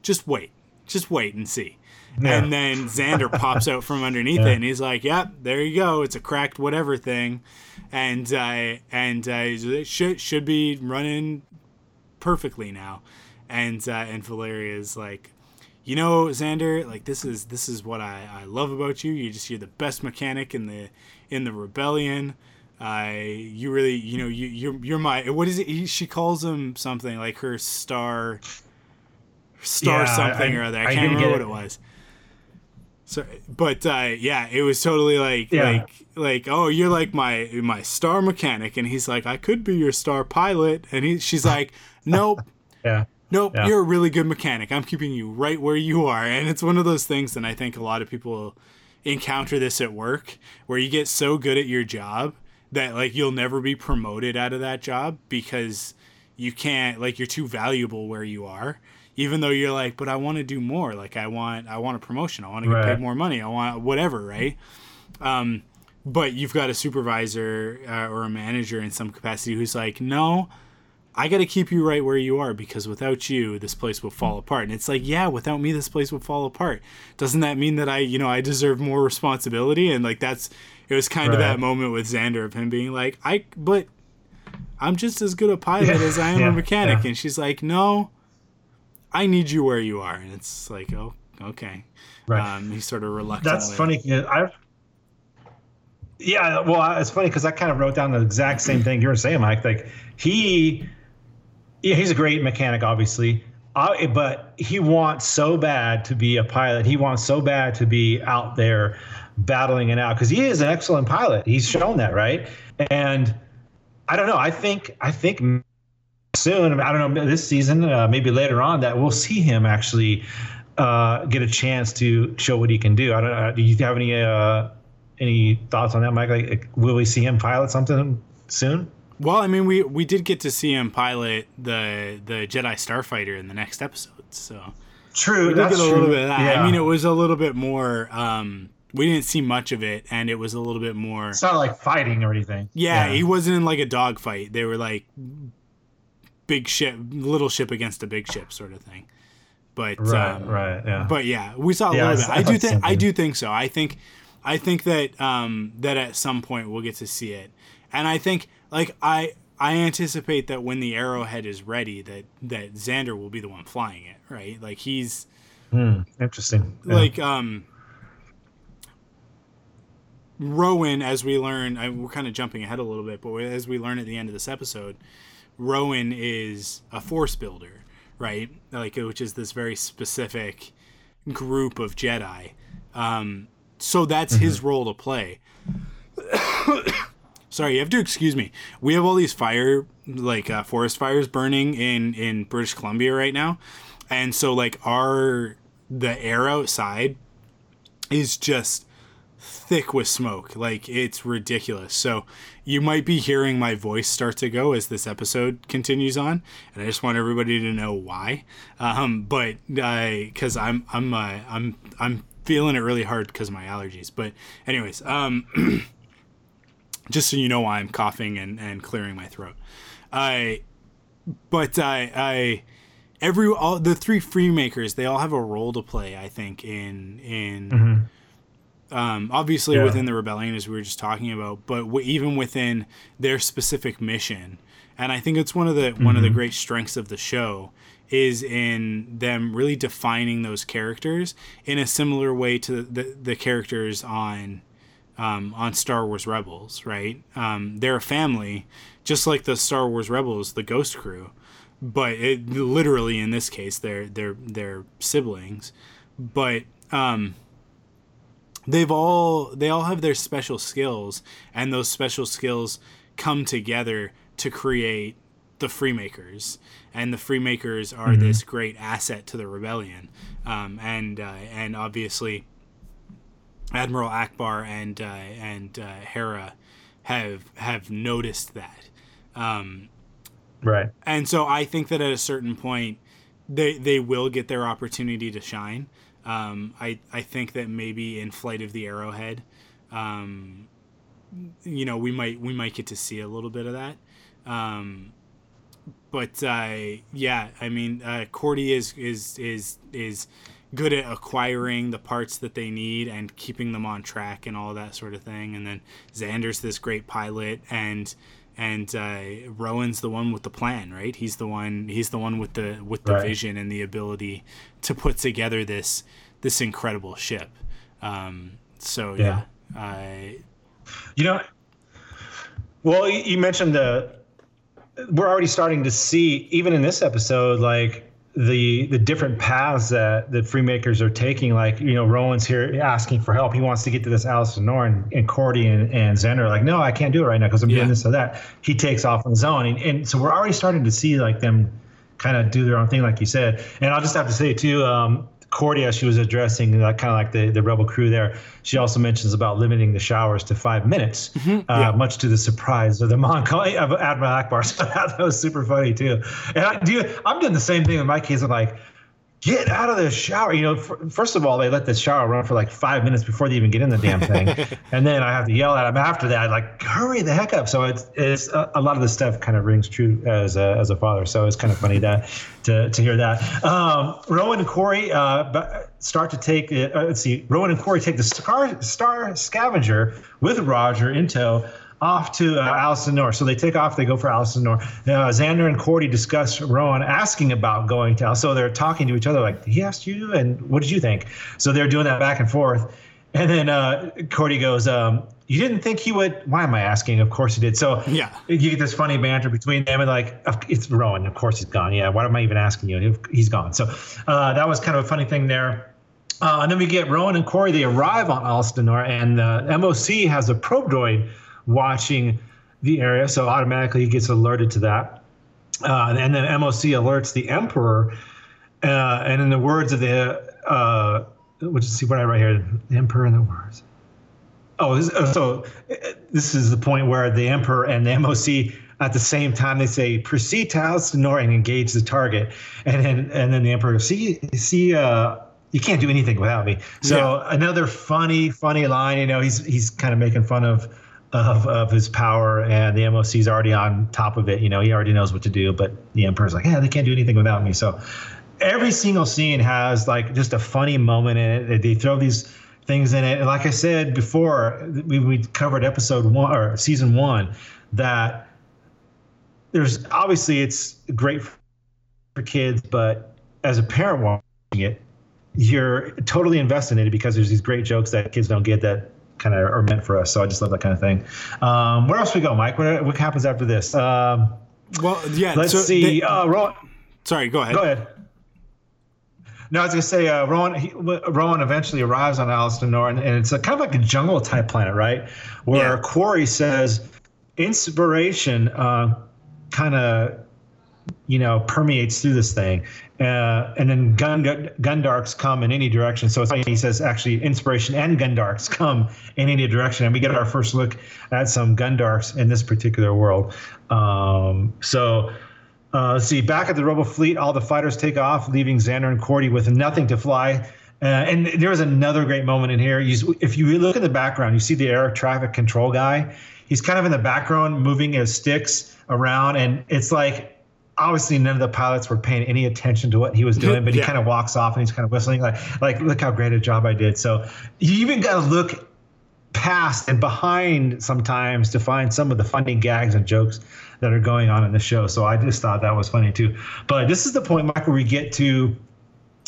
just wait, just wait and see. Yeah. And then Zander pops out from underneath it, and he's like, "Yep, there you go. It's a cracked whatever thing," and uh, and uh, it should should be running perfectly now. And uh, and Valeria is like, you know, Zander, like this is this is what I, I love about you. You just you're the best mechanic in the in the rebellion. Uh, you really, you know, you you're you're my what is it? He, she calls him something like her star, star Yeah, something I- or other. I, I can't remember what it. it was. So, but uh, yeah, it was totally like Yeah. like like oh, you're like my my star mechanic, and he's like, I could be your star pilot, and he she's like, nope, Yeah. Nope, Yeah. you're a really good mechanic. I'm keeping you right where you are. And it's one of those things, and I think a lot of people encounter this at work where you get so good at your job that like you'll never be promoted out of that job because you can't like you're too valuable where you are. Even though you're like, but I want to do more. Like I want I want a promotion. I want to get Right. paid more money. I want whatever, right? Um, but you've got a supervisor uh, or a manager in some capacity who's like, no, I got to keep you right where you are because without you, this place will fall apart. And it's like, yeah, without me, this place will fall apart. Doesn't that mean that I, you know, I deserve more responsibility? And like, that's, it was kind of that moment with Zander of him being like, I, but I'm just as good a pilot as I am Yeah, a mechanic. yeah. And she's like, no, I need you where you are. And it's like, oh, okay. Right. Um, he's sort of reluctant. That's funny. yeah, I. Yeah, well, it's funny because I kind of wrote down the exact same thing you were saying, Mike. Like he, yeah, he's a great mechanic, obviously, I, but he wants so bad to be a pilot. He wants so bad to be out there battling it out because he is an excellent pilot. He's shown that, right? And I don't know. I think I think soon. I don't know this season, uh, maybe later on, that we'll see him actually uh, get a chance to show what he can do. I don't. know. Do you have any uh, any thoughts on that, Mike? Like, will we see him pilot something soon? Well, I mean, we we did get to see him pilot the the Jedi Starfighter in the next episode, so True. we did that's get a true. little bit of that. Yeah. I mean, it was a little bit more. Um, we didn't see much of it, and it was a little bit more. it's not like fighting or anything. Yeah, he wasn't in like a dogfight. They were like big ship, little ship against a big ship, sort of thing. But Right. um, right. Yeah. but yeah, we saw a Yeah, little bit. I I, do think I do think so. I think I think that um that at some point we'll get to see it. And I think like I I anticipate that when the arrowhead is ready that that Zander will be the one flying it, right? Like he's Hmm, interesting. Yeah. like um Rowan as we learn I, we're kind of jumping ahead a little bit, but as we learn at the end of this episode, Rowan is a force builder, right? Like which is this very specific group of Jedi. Um, so that's his role to play. Sorry, you have to excuse me. We have all these fire, like uh, forest fires burning in in British Columbia right now, and so like our the air outside is just thick with smoke. Like it's ridiculous. So you might be hearing my voice start to go as this episode continues on, and I just want everybody to know why. Um, but I because I'm I'm uh, I'm I'm feeling it really hard because of my allergies. But anyways, um, just so you know why I'm coughing and and clearing my throat. I but I I every all the three free makers they all have a role to play. I think in in um, obviously Yeah. within the rebellion as we were just talking about but w- even within their specific mission and i think it's one of the one of the great strengths of the show is in them really defining those characters in a similar way to the, the characters on um, on Star Wars Rebels, right? Um, they're a family, just like the Star Wars Rebels, the Ghost Crew, but it, literally in this case, they're they're they're siblings, but um, they've all they all have their special skills, and those special skills come together to create the Freemakers, and the Freemakers are this great asset to the rebellion, um, and uh, and obviously. Admiral Ackbar and uh, and uh, Hera have have noticed that, um, right. and so I think that at a certain point, they they will get their opportunity to shine. Um, I I think that maybe in Flight of the Arrowhead, um, you know, we might we might get to see a little bit of that. Um, but uh, yeah, I mean, uh, Kordi is is is is good at acquiring the parts that they need and keeping them on track and all that sort of thing. And then Zander's this great pilot, and and uh, Rowan's the one with the plan, right? He's the one. He's the one with the with the Right. vision and the ability to put together this this incredible ship. Um, so yeah, I You know, well, you you mentioned the. We're already starting to see, even in this episode, like the the different paths that the Freemakers are taking. Like, you know, Rowan's here asking for help. He wants to get to this Alistair Norn, and Kordi and, and Zander like, no, I can't do it right now because I'm Yeah. doing this or that. He takes off on his own, and, and so we're already starting to see like them kind of do their own thing, like you said. And I'll just have to say too, um, Cordia, she was addressing uh, kind of like the, the rebel crew there. She also mentions about limiting the showers to five minutes, uh, much to the surprise of the Monco of Admiral Ackbar. So that was super funny too. And I do, I'm doing the same thing in my case. I'm like, get out of the shower. You know, f- first of all, they let the shower run for like five minutes before they even get in the damn thing, and then I have to yell at them after that, like, hurry the heck up. So it's, it's a, a lot of the stuff kind of rings true as a, as a father. So it's kind of funny that to, to hear that. Um, Rowan and Quarrie uh, start to take. Uh, let's see, Rowan and Quarrie take the Star Star Scavenger with Roger in tow off to uh, Allison North. So they take off, they go for Allison North. Uh, Zander and Kordi discuss Rowan asking about going to Al. So they're talking to each other like, he asked you, and what did you think? So they're doing that back and forth. And then uh, Kordi goes, um, you didn't think he would? Why am I asking? Of course he did. So Yeah. you get this funny banter between them, and like it's Rowan. Of course he's gone. Yeah, why am I even asking you? He's gone. So uh, that was kind of a funny thing there. Uh, and then we get Rowan and Quarrie. They arrive on Alstanor, and the MOC has a probe droid watching the area, so automatically he gets alerted to that. Uh, and then MOC alerts the Emperor. Uh, and in the words of the, uh, which is see what I write here, the Emperor in the words. Oh, this, uh, so uh, this is the point where the Emperor and the MOC at the same time they say proceed to Alstanor and engage the target, and then and then the Emperor goes, see see uh, you can't do anything without me. So another funny funny line, you know, he's he's kind of making fun of. Of, of his power and the MOC's already on top of it. You know, he already knows what to do, but the Emperor's like, yeah, they can't do anything without me. So every single scene has like just a funny moment in it. They throw these things in it. And like I said before, we, we covered episode one or season one that there's obviously it's great for kids, but as a parent watching it, you're totally invested in it because there's these great jokes that kids don't get that kind of are meant for us. So I just love that kind of thing. Um, where else we go, Mike? What, what happens after this? Um, Well, yeah. let's so see. they- uh, Ro- sorry, go ahead. Go ahead. No, I was gonna say uh, Rowan. He, Rowan eventually arrives on Alstanor, and, and it's a kind of like a jungle type planet, right? Where Yeah. Quarrie says inspiration uh, kind of you know permeates through this thing, uh, and then gun gundarks come in any direction. So it's like he says actually inspiration and gundarks come in any direction, and we get our first look at some gundarks in this particular world. Um, so. Uh, let's see. Back at the Rebel fleet, all the fighters take off, leaving Zander and Kordi with nothing to fly. Uh, and there was another great moment in here. You, if you look in the background, you see the air traffic control guy. He's kind of in the background, moving his sticks around, and it's like obviously none of the pilots were paying any attention to what he was doing. But he Yeah. kind of walks off and he's kind of whistling, like, like look how great a job I did. So you even got to look past and behind sometimes to find some of the funny gags and jokes that are going on in the show. So I just thought that was funny too. But this is the point, Mike, where we get to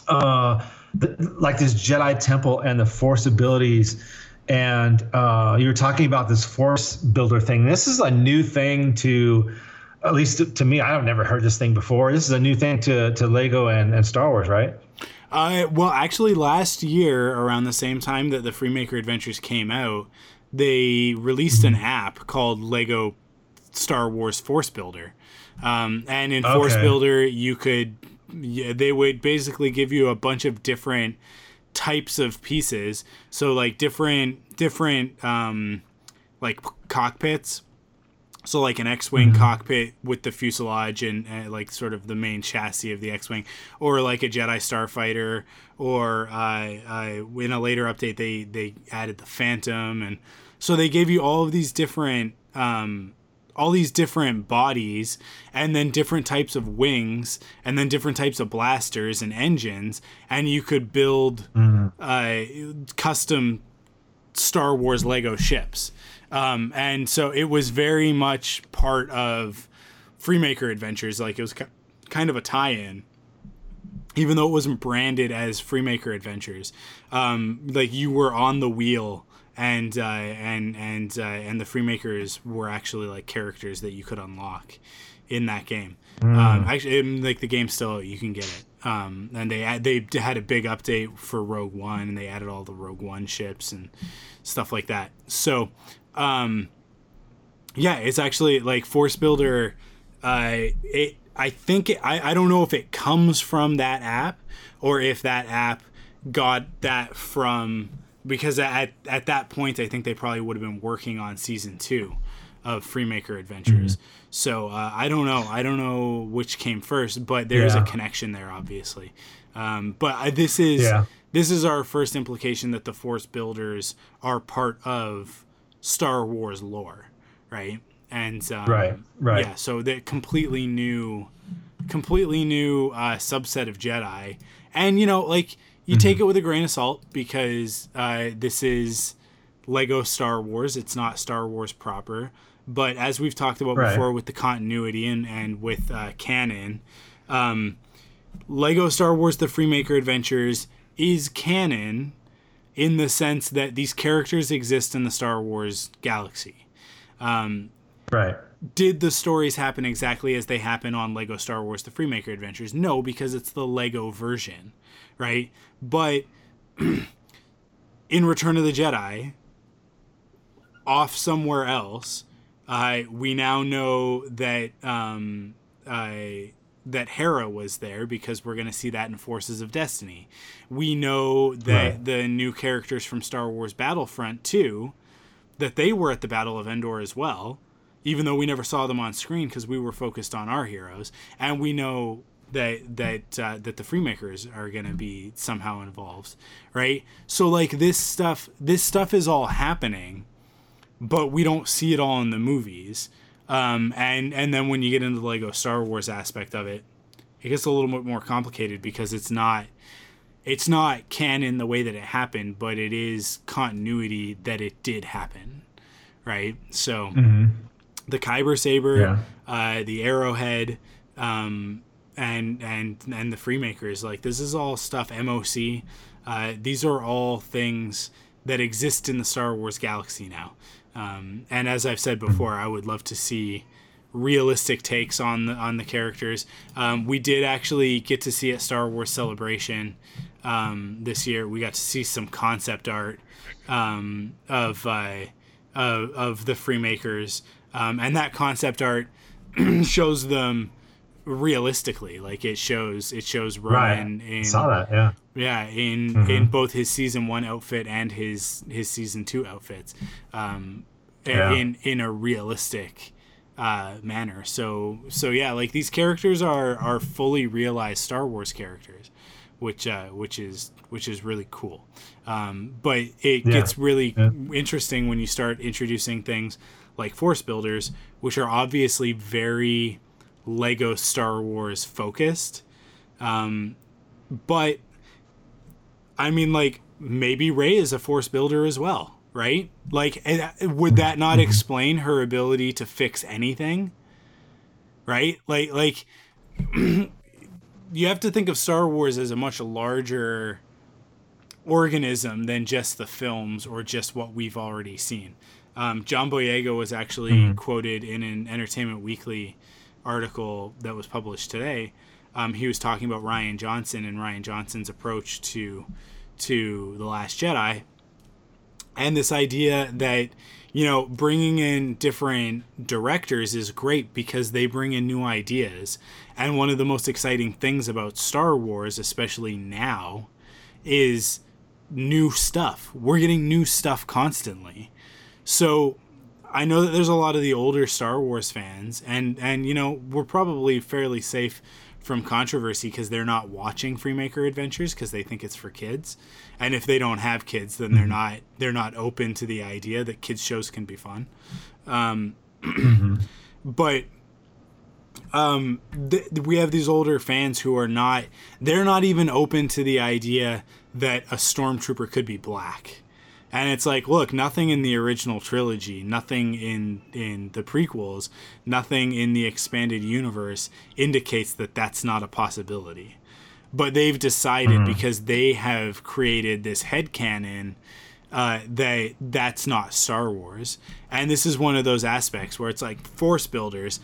uh, the, like this Jedi temple and the Force abilities. And uh, you were talking about this Force builder thing. This is a new thing to, at least to, to me. I've never heard this thing before. This is a new thing to to Lego and, and Star Wars, right? Uh, well, actually, last year, around the same time that the Freemaker Adventures came out, they released an app called Lego Star Wars Force Builder. Um, and in Force Builder, you could, yeah, they would basically give you a bunch of different types of pieces. So, like different, different, um, like cockpits. So like an X-wing cockpit with the fuselage and uh, like sort of the main chassis of the X-wing, or like a Jedi starfighter, or uh, uh, in a later update they they added the Phantom, and so they gave you all of these different um, all these different bodies, and then different types of wings, and then different types of blasters and engines, and you could build uh, custom Star Wars Lego ships. Um, and so it was very much part of Freemaker Adventures. Like it was ki- kind of a tie in, even though it wasn't branded as Freemaker Adventures. Um, like you were on the wheel. And uh, and and uh, and the Freemakers were actually like characters that you could unlock in that game. Um, actually, like the game still you can get it. Um, and they they had a big update for Rogue One, and they added all the Rogue One ships and stuff like that. So, um, yeah, it's actually like Force Builder. Uh, it I think it, I I don't know if it comes from that app or if that app got that from because at at that point I think they probably would have been working on season two of Freemaker Adventures. Mm-hmm. So uh, I don't know. I don't know which came first, but there's Yeah. a connection there, obviously. Um, but I, this is Yeah. this is our first implication that the Force Builders are part of Star Wars lore, right? And um, Right, right. yeah, so the completely new, completely new uh, subset of Jedi, and you know, like you take Mm-hmm. it with a grain of salt because uh, this is Lego Star Wars. It's not Star Wars proper, but as we've talked about Right. before with the continuity and and with uh, canon, um, Lego Star Wars: The Freemaker Adventures is canon in the sense that these characters exist in the Star Wars galaxy Right. did the stories happen exactly as they happen on Lego Star Wars The Freemaker Adventures? No, because it's the Lego version, right? But in Return of the Jedi, off somewhere else, uh, we now know that um, uh, that Hera was there because we're going to see that in Forces of Destiny. We know that Right. the new characters from Star Wars Battlefront 2 that they were at the Battle of Endor as well, even though we never saw them on screen because we were focused on our heroes, and we know that that uh, that the Freemakers are going to be somehow involved, right? So like this stuff, this stuff is all happening, but we don't see it all in the movies. Um, and and then when you get into the Lego Star Wars aspect of it, it gets a little bit more complicated because it's not it's not canon the way that it happened, but it is continuity that it did happen, right? So the Kyber saber, Yeah. uh, the arrowhead, um, and and and the Freemakers, like this is all stuff. MOC, uh, these are all things that exist in the Star Wars galaxy now. Um, and as I've said before, I would love to see realistic takes on the on the characters. Um, we did actually get to see at Star Wars Celebration um, this year. We got to see some concept art um, of, uh, of of the Freemakers, um, and that concept art shows them realistically. Like it shows it shows Right. Ryan in Saw that. Yeah. yeah, in in both his season one outfit and his his season two outfits, um, Yeah. in in a realistic uh, manner. So so yeah, like these characters are are fully realized Star Wars characters, which uh, which is which is really cool. Um, but it Yeah. gets really Yeah. interesting when you start introducing things like Force Builders, which are obviously very Lego Star Wars focused. Um, but I mean, like maybe Rey is a force builder as well, right? Like, eh, would that not explain her ability to fix anything? Right? Like, like you have to think of Star Wars as a much larger organism than just the films or just what we've already seen. Um, John Boyega was actually quoted in an Entertainment Weekly article that was published today. Um, he was talking about Rian Johnson and Rian Johnson's approach to to the Last Jedi, and this idea that you know bringing in different directors is great because they bring in new ideas. And one of the most exciting things about Star Wars, especially now, is new stuff. We're getting new stuff constantly. So I know that there's a lot of the older Star Wars fans, and and you know we're probably fairly safe from controversy because they're not watching Freemaker Adventures because they think it's for kids, and if they don't have kids, then they're not they're not open to the idea that kids shows can be fun. Um, but um, th- we have these older fans who are not they're not even open to the idea that a stormtrooper could be black and it's like look nothing in the original trilogy nothing in in the prequels nothing in the expanded universe indicates that that's not a possibility but they've decided because they have created this headcanon uh, that that's not Star Wars. And this is one of those aspects where it's like Force Builders,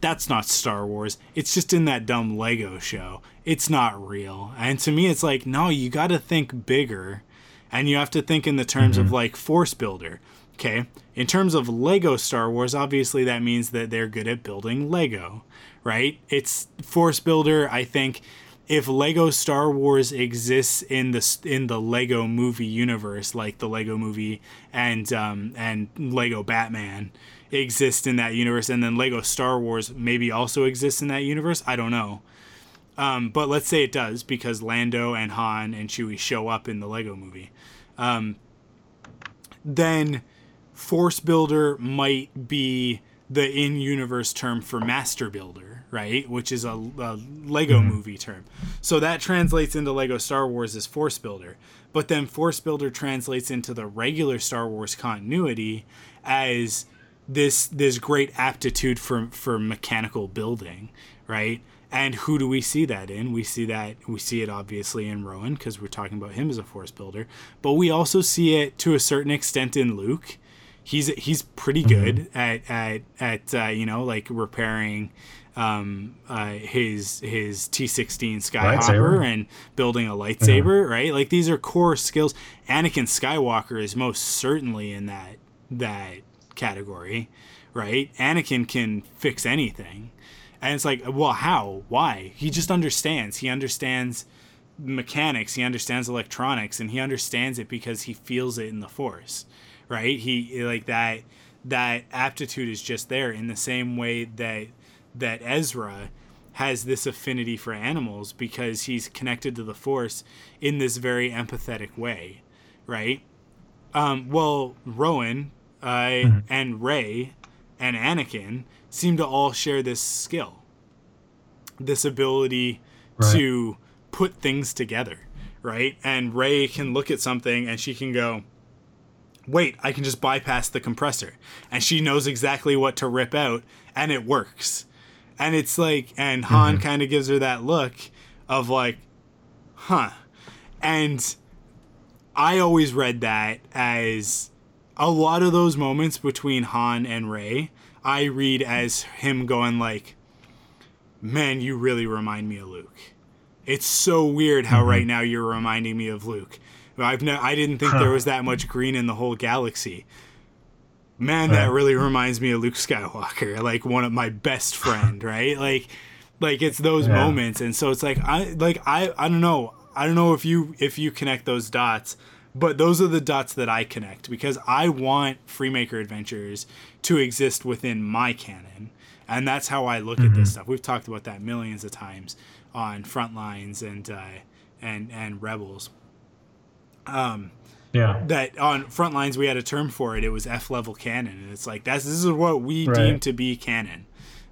that's not Star Wars. It's just in that dumb Lego show. It's not real. And to me, it's like, no, you got to think bigger. And you have to think in the terms of like Force Builder. Okay. In terms of Lego Star Wars, obviously that means that they're good at building Lego, right? It's Force Builder. I think if Lego Star Wars exists in the in the Lego movie universe, like the Lego movie and um, and Lego Batman exist in that universe, and then Lego Star Wars maybe also exists in that universe, I don't know. Um, but let's say it does because Lando and Han and Chewie show up in the Lego movie. Um, then Force Builder might be the in-universe term for Master Builder, right? Which is a, a Lego movie term. So that translates into Lego Star Wars as Force Builder. But then Force Builder translates into the regular Star Wars continuity as this this great aptitude for for mechanical building, right? And who do we see that in? We see that we see it obviously in Rowan because we're talking about him as a force builder, but we also see it to a certain extent in Luke. He's he's pretty good at at at uh, you know like repairing um, uh, his his T sixteen Skyhopper and building a lightsaber, right? Like these are core skills. Anakin Skywalker is most certainly in that that category, right? Anakin can fix anything. And it's like, well, how? Why? He just understands. He understands mechanics, he understands electronics, and he understands it because he feels it in the force. Right? He like that that aptitude is just there in the same way that that Ezra has this affinity for animals because he's connected to the force in this very empathetic way, right? Um, well, Rowan uh, and Rey and Anakin seem to all share this skill, this ability Right. to put things together, right? And Rey can look at something and she can go, wait, I can just bypass the compressor. And she knows exactly what to rip out and it works. And it's like, and Han mm-hmm. kind of gives her that look of like, huh. And I always read that as a lot of those moments between Han and Rey, I read as him going like, "Man, you really remind me of Luke." It's so weird how right mm-hmm. now you're reminding me of Luke. I've no, I didn't think there was that much green in the whole galaxy. Man, that really reminds me of Luke Skywalker, like one of my best friend, right? Like like it's those Yeah. moments and so it's like I like I I don't know. I don't know if you if you connect those dots, but those are the dots that I connect because I want Freemaker Adventures to exist within my canon. And that's how I look at this stuff. We've talked about that millions of times on Frontlines and uh, and and Rebels. Yeah. That on Frontlines we had a term for it. It was F level canon, and it's like that's this is what we Right. deem to be canon.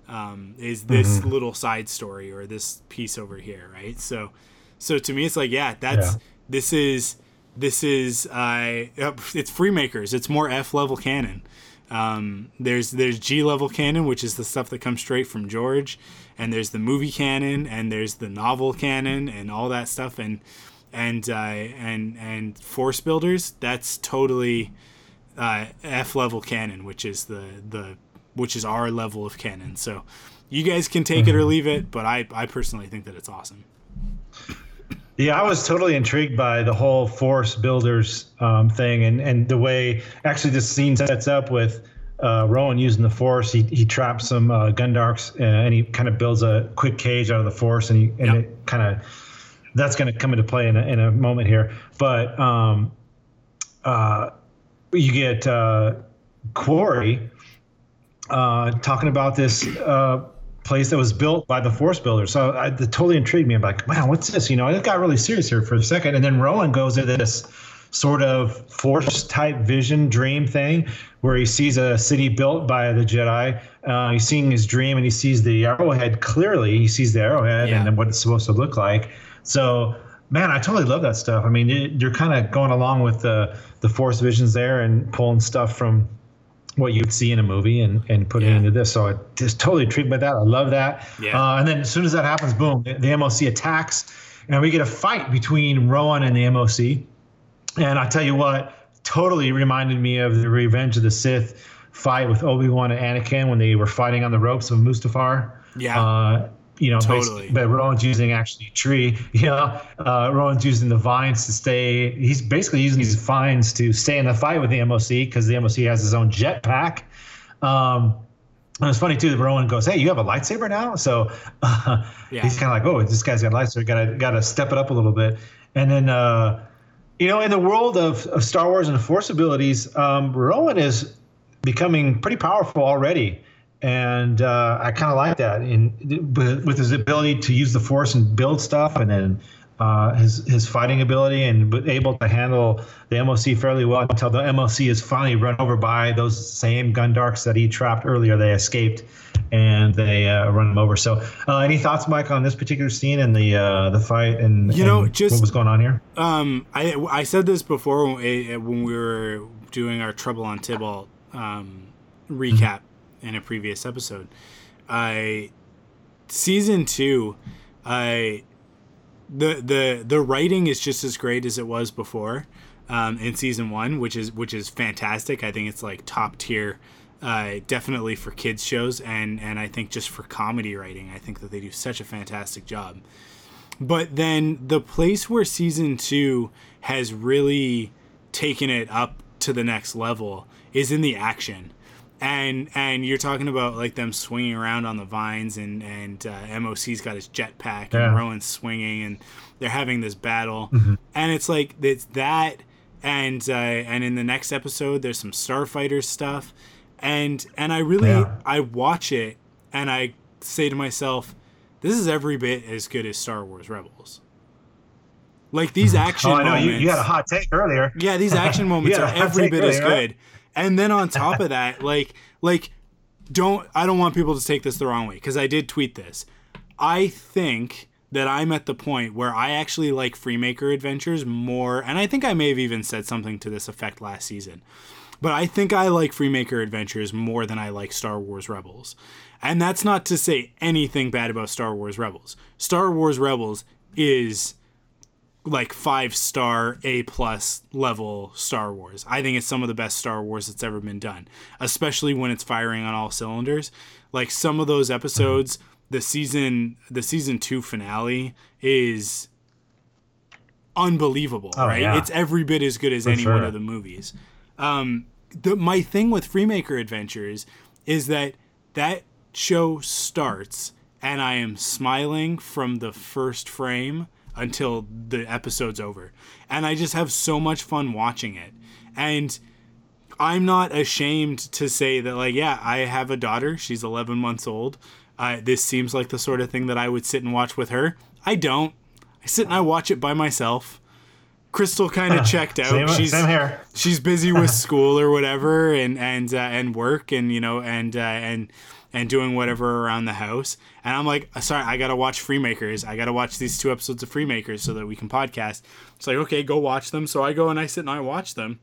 Um, is this little side story or this piece over here, right? So, so to me, it's like yeah, that's Yeah. this is this is uh, it's Freemakers. It's more F level canon. Um, there's there's G level canon, which is the stuff that comes straight from George, and there's the movie canon, and there's the novel canon, and all that stuff, and and uh, and and Force Builders. That's totally uh, F level canon, which is the the which is our level of canon. So you guys can take it or leave it, but I I personally think that it's awesome. Yeah, I was totally intrigued by the whole Force Builders um, thing, and and the way actually this scene sets up with uh, Rowan using the Force. He he traps some uh, Gundarks, uh, and he kind of builds a quick cage out of the Force, and he and Yep. it kind of that's going to come into play in a, in a moment here. But um, uh, you get uh, Quarrie uh, talking about this uh, place that was built by the Force Builders. So I, it totally intrigued me. I'm like, wow, what's this? You know, it got really serious here for a second. And then Rowan goes into this sort of Force type vision dream thing where he sees a city built by the Jedi. Uh, he's seeing his dream and he sees the arrowhead clearly. He sees the arrowhead Yeah. and what it's supposed to look like. So, man, I totally love that stuff. I mean, it, you're kind of going along with the the Force visions there and pulling stuff from what you'd see in a movie and, and putting it into this. So I just totally intrigued by that. I love that. Yeah. Uh, and then as soon as that happens, boom, the, the MOC attacks, and we get a fight between Rowan and the MOC. And I tell you what, totally reminded me of the Revenge of the Sith fight with Obi Wan and Anakin when they were fighting on the ropes of Mustafar. Yeah. Uh, you know, Totally. basically- but Rowan's using actually tree. You know, uh, Rowan's using the vines to stay. He's basically using these vines to stay in the fight with the MOC because the MOC has his own jetpack. Um, and it's funny too that Rowan goes, "Hey, you have a lightsaber now?" So uh, Yeah. he's kind of like, "Oh, this guy's got a lightsaber. Got to got to step it up a little bit." And then, uh, you know, in the world of, of Star Wars and Force abilities, um, Rowan is becoming pretty powerful already, and uh, I kind of like that. In with with his ability to use the Force and build stuff, and then uh, his his fighting ability, and able to handle the MOC fairly well until the MOC is finally run over by those same Gundarks that he trapped earlier. They escaped, and they uh, run him over. So, uh, any thoughts, Mike, on this particular scene and the uh, the fight and You know, and just- what was going on here? Um, I I said this before when we, were doing our Trouble on Tibalt um, recap in a previous episode. I season two, I the the the writing is just as great as it was before um, in season one, which is which is fantastic. I think it's like top tier. Uh, definitely for kids shows and and I think just for comedy writing, I think that they do such a fantastic job. But then the place where season two has really taken it up to the next level is in the action. And and you're talking about like them swinging around on the vines and and uh, MOC's got his jetpack Yeah. and Rowan's swinging and they're having this battle and it's like it's that and uh, and in the next episode there's some starfighter stuff and and I really Yeah. I watch it and I say to myself this is every bit as good as Star Wars Rebels. Like these action Oh, I know moments. you, you had a hot take earlier. Yeah, these action moments are every bit it, as right? And then on top of that, like like don't I don't want people to take this the wrong way because I did tweet this. I think that I'm at the point where I actually like Freemaker Adventures more, and I think I may have even said something to this effect last season. But I think I like Freemaker Adventures more than I like Star Wars Rebels. And that's not to say anything bad about Star Wars Rebels. Star Wars Rebels is like five star A plus level Star Wars. I think it's some of the best Star Wars that's ever been done, especially when it's firing on all cylinders. Like some of those episodes, the season the season two finale is unbelievable, Oh, right? yeah. It's every bit as good as any one of the movies. Um, the my thing with Freemaker Adventures is that that show starts and I am smiling from the first frame until the episode's over. And I just have so much fun watching it. And I'm not ashamed to say that, like, yeah, I have a daughter. She's 11 months old. Uh, this seems like the sort of thing that I would sit and watch with her. I don't. I sit and I watch it by myself. Crystal kind of checked out. Same, she's same here. she's busy with school or whatever, and and uh, and work, and you know, and uh, and and doing whatever around the house. And I'm like, sorry, I gotta watch Freemakers. I gotta watch these two episodes of Freemakers so that we can podcast. It's like, okay, go watch them. So I go and I sit and I watch them,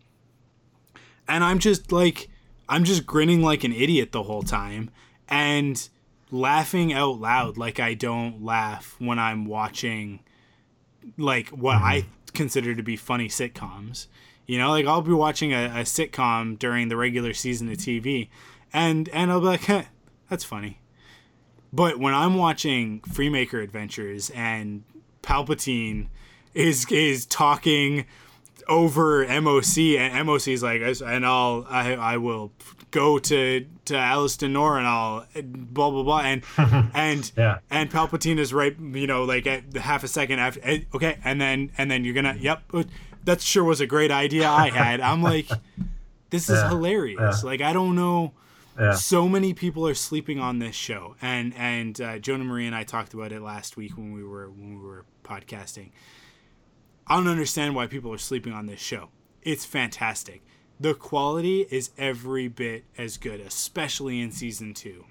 and I'm just like, I'm just grinning like an idiot the whole time, and laughing out loud like I don't laugh when I'm watching like what I mm-hmm. consider to be funny sitcoms. You know, like I'll be watching a, a sitcom during the regular season of TV, and and I'll be like, "Heh, that's funny. But when I'm watching Freemaker Adventures and Palpatine is is talking over MOC and MOC is like, and I'll I, I will go to to Aliston Nor and I'll blah blah blah and and Yeah. and Palpatine is right, you know, like at half a second after. eh, Okay, and then and then you're gonna, yep, uh, that sure was a great idea I had. I'm like, this is Yeah, hilarious. yeah. Like I don't know. Yeah. So many people are sleeping on this show, and and uh, Jonah Marie and I talked about it last week when we were when we were podcasting. I don't understand why people are sleeping on this show. It's fantastic. The quality is every bit as good, especially in season two,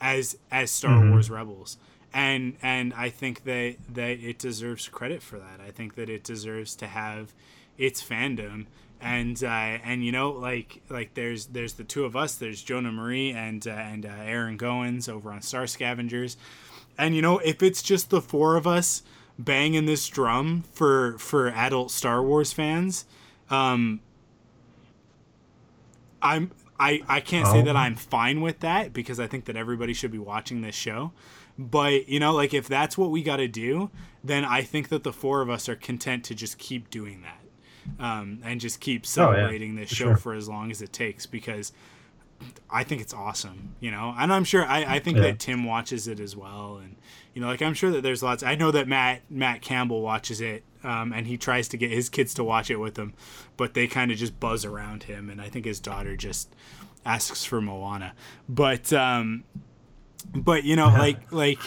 as as Star Wars Rebels. And and I think that that it deserves credit for that. I think that it deserves to have its fandom. And uh, and you know like like there's there's the two of us. There's Jonah Marie and uh, and uh, Aaron Goins over on Star Scavengers. And you know, if it's just the four of us banging this drum for for adult Star Wars fans, um, I'm I I can't say Oh. that I'm fine with that because I think that everybody should be watching this show. But you know, like if that's what we got to do, then I think that the four of us are content to just keep doing that, um, and just keep celebrating this for show sure. for as long as it takes because I think it's awesome, you know. And I'm sure I, I think Yeah. that Tim watches it as well, and you know, like I'm sure that there's lots. I know that Matt Matt Campbell watches it, um, and he tries to get his kids to watch it with him, but they kind of just buzz around him, and I think his daughter just asks for Moana, but um, but you know, like like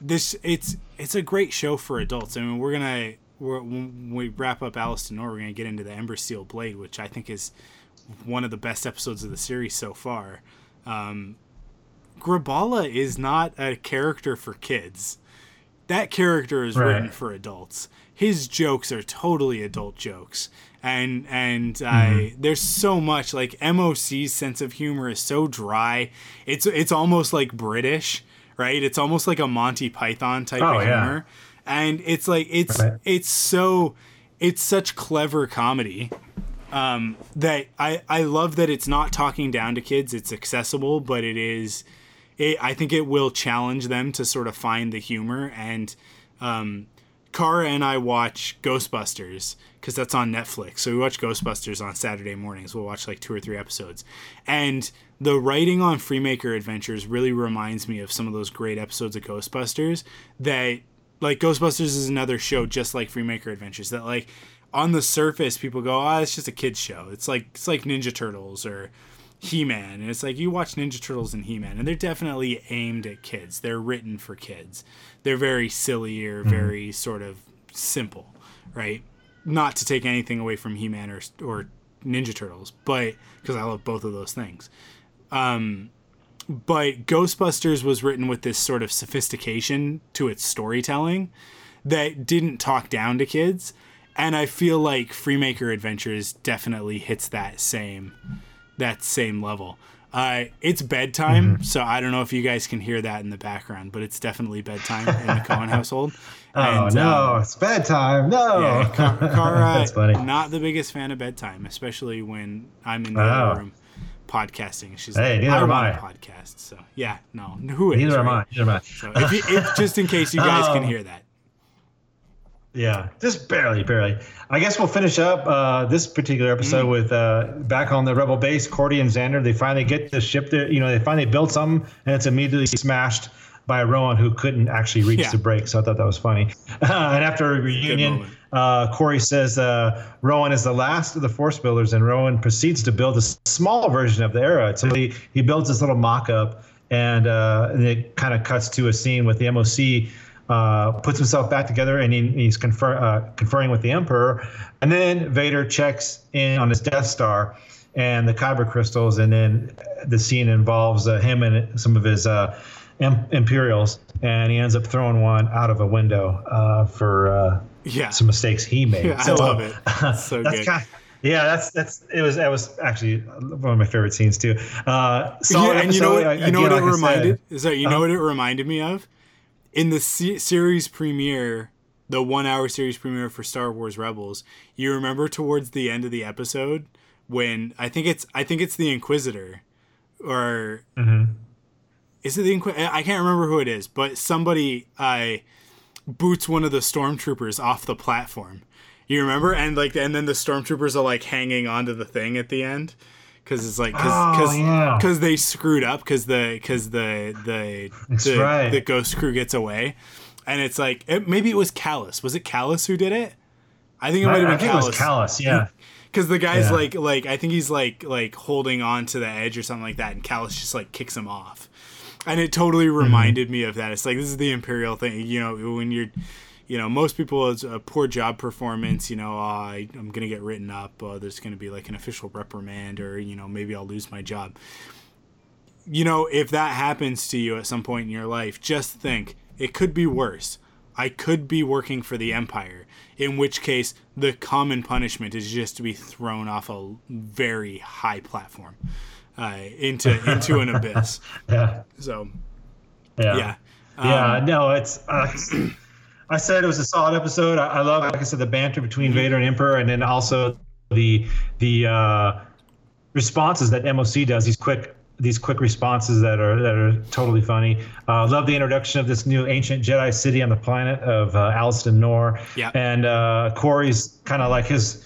this, it's it's a great show for adults. I mean, we're gonna when we wrap up Alice to Nor, we're gonna get into the Ember Steel Blade, which I think is one of the best episodes of the series so far. Um, Graballa is not a character for kids. That character is written for adults. His jokes are totally adult jokes, and and I there's so much like MOC's sense of humor is so dry. It's it's almost like British, right? It's almost like a Monty Python type Oh, of yeah. And it's like it's Right. it's so it's such clever comedy um, that I, I love that it's not talking down to kids. It's accessible, but it is. It, I think it will challenge them to sort of find the humor. And um, Kara and I watch Ghostbusters because that's on Netflix. So we watch Ghostbusters on Saturday mornings. We'll watch like two or three episodes. And the writing on Freemaker Adventures really reminds me of some of those great episodes of Ghostbusters that like Ghostbusters is another show just like Freemaker Adventures that like on the surface people go, "Oh, it's just a kids show." It's like it's like Ninja Turtles or He-Man. And it's like you watch Ninja Turtles and He-Man and they're definitely aimed at kids. They're written for kids. They're very silly or mm-hmm. very sort of simple, right? Not to take anything away from He-Man or or Ninja Turtles, but because I love both of those things um, but Ghostbusters was written with this sort of sophistication to its storytelling that didn't talk down to kids. And I feel like Freemaker Adventures definitely hits that same that same level. Uh, it's bedtime, Mm-hmm. so I don't know if you guys can hear that in the background, but it's definitely bedtime in the Cohen household. Oh And, no, um, it's bedtime. No. yeah, That's funny. not the biggest fan of bedtime, especially when I'm in the Oh. room podcasting. She's Hey, like, neither I am I. podcast. So yeah, no, who is? Neither am I. Neither am I. So if, you, if just in case you guys can Um, hear that, Yeah, just barely, barely. I guess we'll finish up uh, this particular episode Mm. with uh, back on the rebel base. Kordi and Zander. They finally get the ship there. You know, they finally build something, and it's immediately smashed by Rowan, who couldn't actually reach Yeah. the brake. So I thought that was funny. and after a reunion, uh, Kordi says uh, Rowan is the last of the Force builders, and Rowan proceeds to build a small version of the era. So he he builds this little mock-up, and, uh, and it kind of cuts to a scene with the MOC uh, puts himself back together and he, he's confer, uh, conferring with the Emperor. And then Vader checks in on his Death Star and the Kyber crystals, and then the scene involves uh, him and some of his uh, Im- Imperials, and he ends up throwing one out of a window uh, for uh, yeah, some mistakes he made. Yeah, I love it. It's so that's good. Kind yeah, that's that's it was that was actually one of my favorite scenes too. Uh, Yeah, and you know what? You know again, what it like I said. reminded? Is that you know Uh, what it reminded me of? In the se- series premiere, the one-hour series premiere for Star Wars Rebels. You remember towards the end of the episode when I think it's I think it's the Inquisitor, or Mm-hmm. Is it the Inquisitor? I can't remember who it is, but somebody I boots one of the stormtroopers off the platform. You remember? And like, and then the stormtroopers are like hanging onto the thing at the end because it's like because Oh, yeah. because they screwed up because the because the the That's the, right. the ghost crew gets away, and it's like it, maybe it was Kallus. Was it Kallus who did it? I think it might have been Kallus Kallus. Yeah. because the guy's Yeah. like like I think he's like like holding on to the edge or something like that, and Kallus just like kicks him off, and it totally Mm-hmm. reminded me of that. It's like this is the Imperial thing, you know, when you're. You know, most people it's a poor job performance. You know, oh, I, I'm gonna get written up. Uh, there's gonna be like an official reprimand, or you know, maybe I'll lose my job. You know, if that happens to you at some point in your life, just think it could be worse. I could be working for the Empire, in which case the common punishment is just to be thrown off a very high platform uh, into into an abyss. Yeah. So Yeah. yeah, Yeah, Um, no, it's. Uh, I said it was a solid episode. I, I love, like I said, the banter between Vader and Emperor, and then also the the uh, responses that MOC does. These quick these quick responses that are that are totally funny. Uh, love the introduction of this new ancient Jedi city on the planet of uh, Alston Nor. Yeah. And uh, Kordi's kind of like his.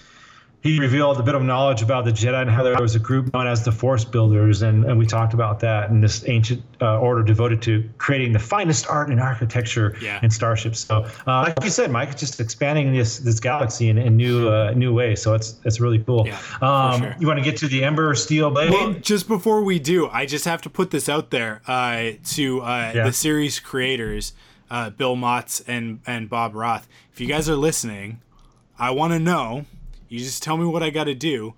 He revealed a bit of knowledge about the Jedi and how there was a group known as the Force Builders, and, and we talked about that and this ancient uh, order devoted to creating the finest art and architecture Yeah. in starships. So, uh, like you said, Mike, it's just expanding this this galaxy in, in new uh, new ways. So it's it's really cool. Yeah, um, sure. You want to get to the Ember Steel Blade? Well, just before we do, I just have to put this out there uh, to uh, Yeah. the series creators, uh, Bill Motz and and Bob Roth. If you guys are listening, I want to know. You just tell me what I got to do.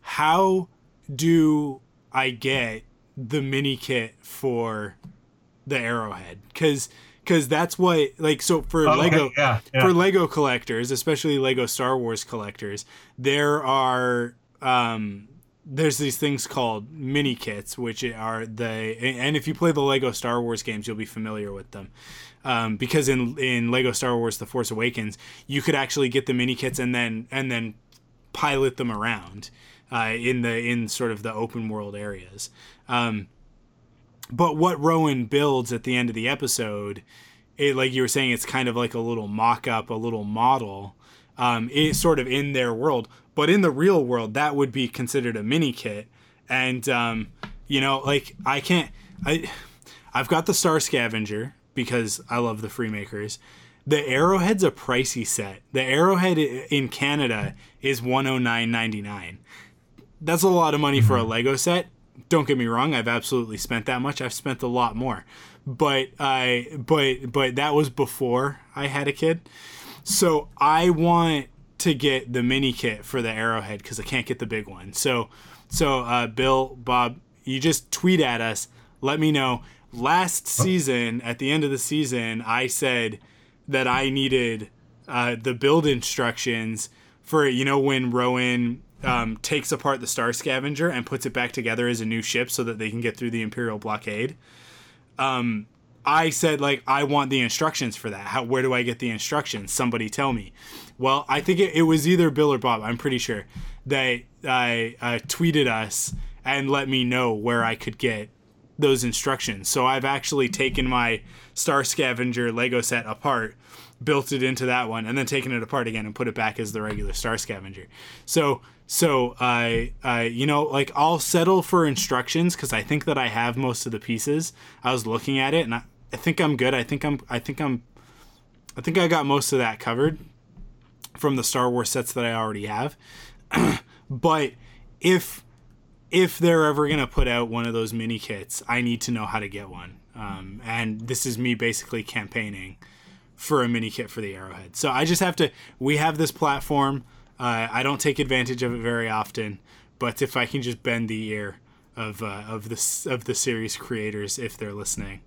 How do I get the mini kit for the Arrowhead? Because because that's what like so for Oh, okay, Lego yeah, yeah. for Lego collectors, especially Lego Star Wars collectors, there are um, there's these things called mini kits, which are the and if you play the Lego Star Wars games, you'll be familiar with them. Um, because in in Lego Star Wars: The Force Awakens, you could actually get the mini kits and then and then pilot them around uh, in the in sort of the open world areas. Um, but what Rowan builds at the end of the episode, it, like you were saying, it's kind of like a little mock up, a little model. Um, sort of in their world, but in the real world, that would be considered a mini kit. And um, you know, like I can't, I, I've got the Star Scavenger because I love the Freemakers. The Arrowhead's a pricey set. The Arrowhead in Canada is one hundred nine ninety nine that's a lot of money for a Lego set. Don't get me wrong, I've absolutely spent that much. I've spent a lot more. But I but but that was before I had a kid. So I want to get the mini kit for the Arrowhead cuz I can't get the big one. So so uh, Bill, Bob, you just tweet at us. Let me know. Last season, at the end of the season, I said that I needed uh, the build instructions for you know when Rowan um, takes apart the Star Scavenger and puts it back together as a new ship so that they can get through the Imperial blockade. Um, I said like I want the instructions for that. How where do I get the instructions? Somebody tell me. Well, I think it, it was either Bill or Bob. I'm pretty sure they I uh, tweeted us and let me know where I could get those instructions. So I've actually taken my Star Scavenger Lego set apart, built it into that one, and then taken it apart again and put it back as the regular Star Scavenger. So so I I you know like I'll settle for instructions because I think that I have most of the pieces. I was looking at it and I, I think I'm good. I think I'm I think I'm I think I got most of that covered from the Star Wars sets that I already have. but if if they're ever gonna put out one of those mini kits, I need to know how to get one. Um, and this is me basically campaigning for a mini kit for the Arrowhead. So I just have to. We have this platform. Uh, I don't take advantage of it very often, but if I can just bend the ear of uh, of this of the series creators, if they're listening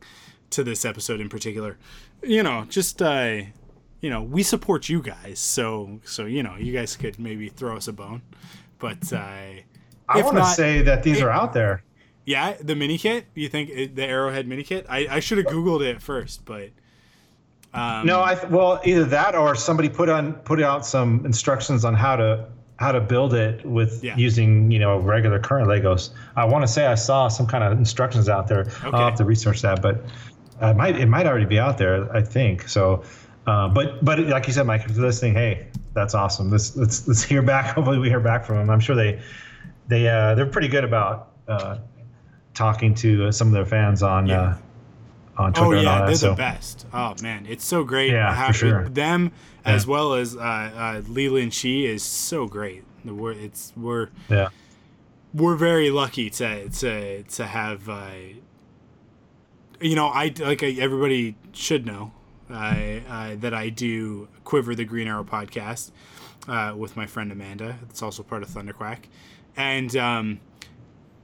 to this episode in particular, you know, just uh, you know, we support you guys. So so you know, you guys could maybe throw us a bone, but. Uh, I want to say that these are out there. yeah, the mini kit. You think it, the Arrowhead mini kit? I, I should have googled it first, but um, No, I well either that or somebody put on put out some instructions on how to how to build it with Yeah. using you know regular current Legos. I want to say I saw some kind of instructions out there. Okay. I'll have to research that, but it might it might already be out there. I think so. Uh, but but like you said, Mike, if you're listening, hey, that's awesome. Let's let's let's hear back. Hopefully, we hear back from them. I'm sure they they uh, they're pretty good about uh, talking to uh, some of their fans on Yeah. uh, on Twitter oh and all yeah, that. they're so the best. Oh man, it's so great. Yeah, how- for sure. Them as well as uh, uh, Leland Chee is so great. The We're it's we're yeah. we're very lucky to to to have. Uh, you know, I like I, everybody should know uh, uh, that I do Quiver the Green Arrow podcast uh, with my friend Amanda. It's also part of Thunderquack, and um,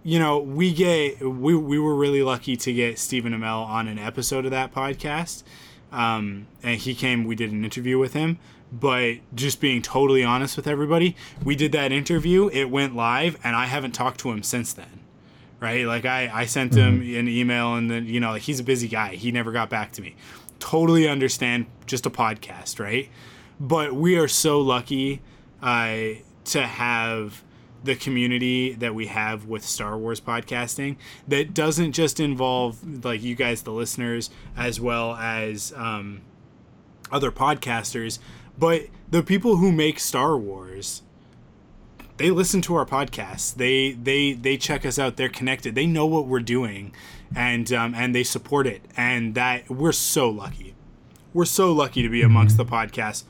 you know we get we we were really lucky to get Stephen Amell on an episode of that podcast, um, and he came. We did an interview with him. But just being totally honest with everybody, we did that interview. It went live, and I haven't talked to him since then right? Like I, I sent him an email and then, you know, like he's a busy guy. He never got back to me. Totally understand just a podcast, right? But we are so lucky uh, to have the community that we have with Star Wars podcasting that doesn't just involve like you guys, the listeners, as well as um, other podcasters, but the people who make Star Wars. They listen to our podcasts. They they they check us out. They're connected. They know what we're doing, and um, and they support it. And that we're so lucky. We're so lucky to be amongst the podcasts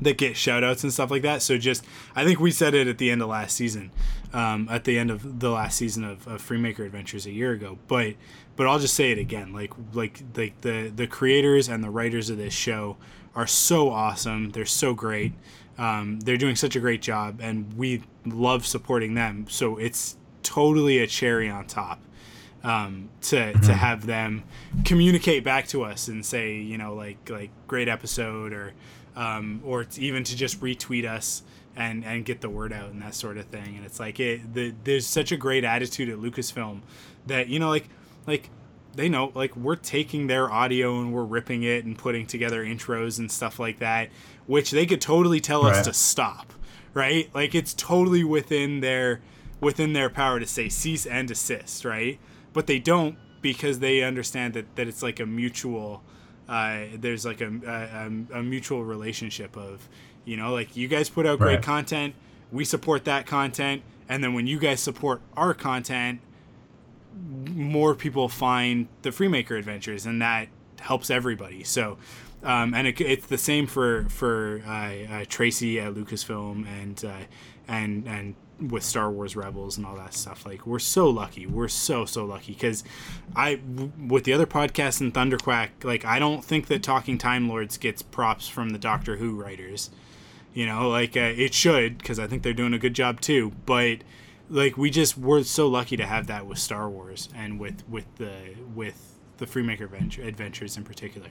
that get shout outs and stuff like that. So just I think we said it at the end of last season. Um, at the end of the last season of, of Freemaker Adventures a year ago. But but I'll just say it again. Like like like the the creators and the writers of this show are so awesome. They're so great. Um, they're doing such a great job, and we love supporting them. So it's totally a cherry on top um, to to have them communicate back to us and say, you know, like like great episode or um, or it's even to just retweet us and and get the word out and that sort of thing. And it's like it the, there's such a great attitude at Lucasfilm that you know like like they know like we're taking their audio and we're ripping it and putting together intros and stuff like that, which they could totally tell us to stop, right? Like it's totally within their within their power to say cease and desist, right? But they don't because they understand that that it's like a mutual. Uh, there's like a, a, a mutual relationship of, you know, like you guys put out great Right. content, we support that content, and then when you guys support our content, more people find the Freemaker Adventures, and that helps everybody. So, um, and it, it's the same for for uh, uh, Tracy at Lucasfilm and uh, and and with Star Wars Rebels and all that stuff. Like we're so lucky. We're so so lucky because I w- with the other podcasts in Thunderquack, like I don't think that Talking Time Lords gets props from the Doctor Who writers. You know, like uh, it should because I think they're doing a good job too. But like we just we're so lucky to have that with Star Wars and with with the with the Freemaker Adventure, Adventures in particular.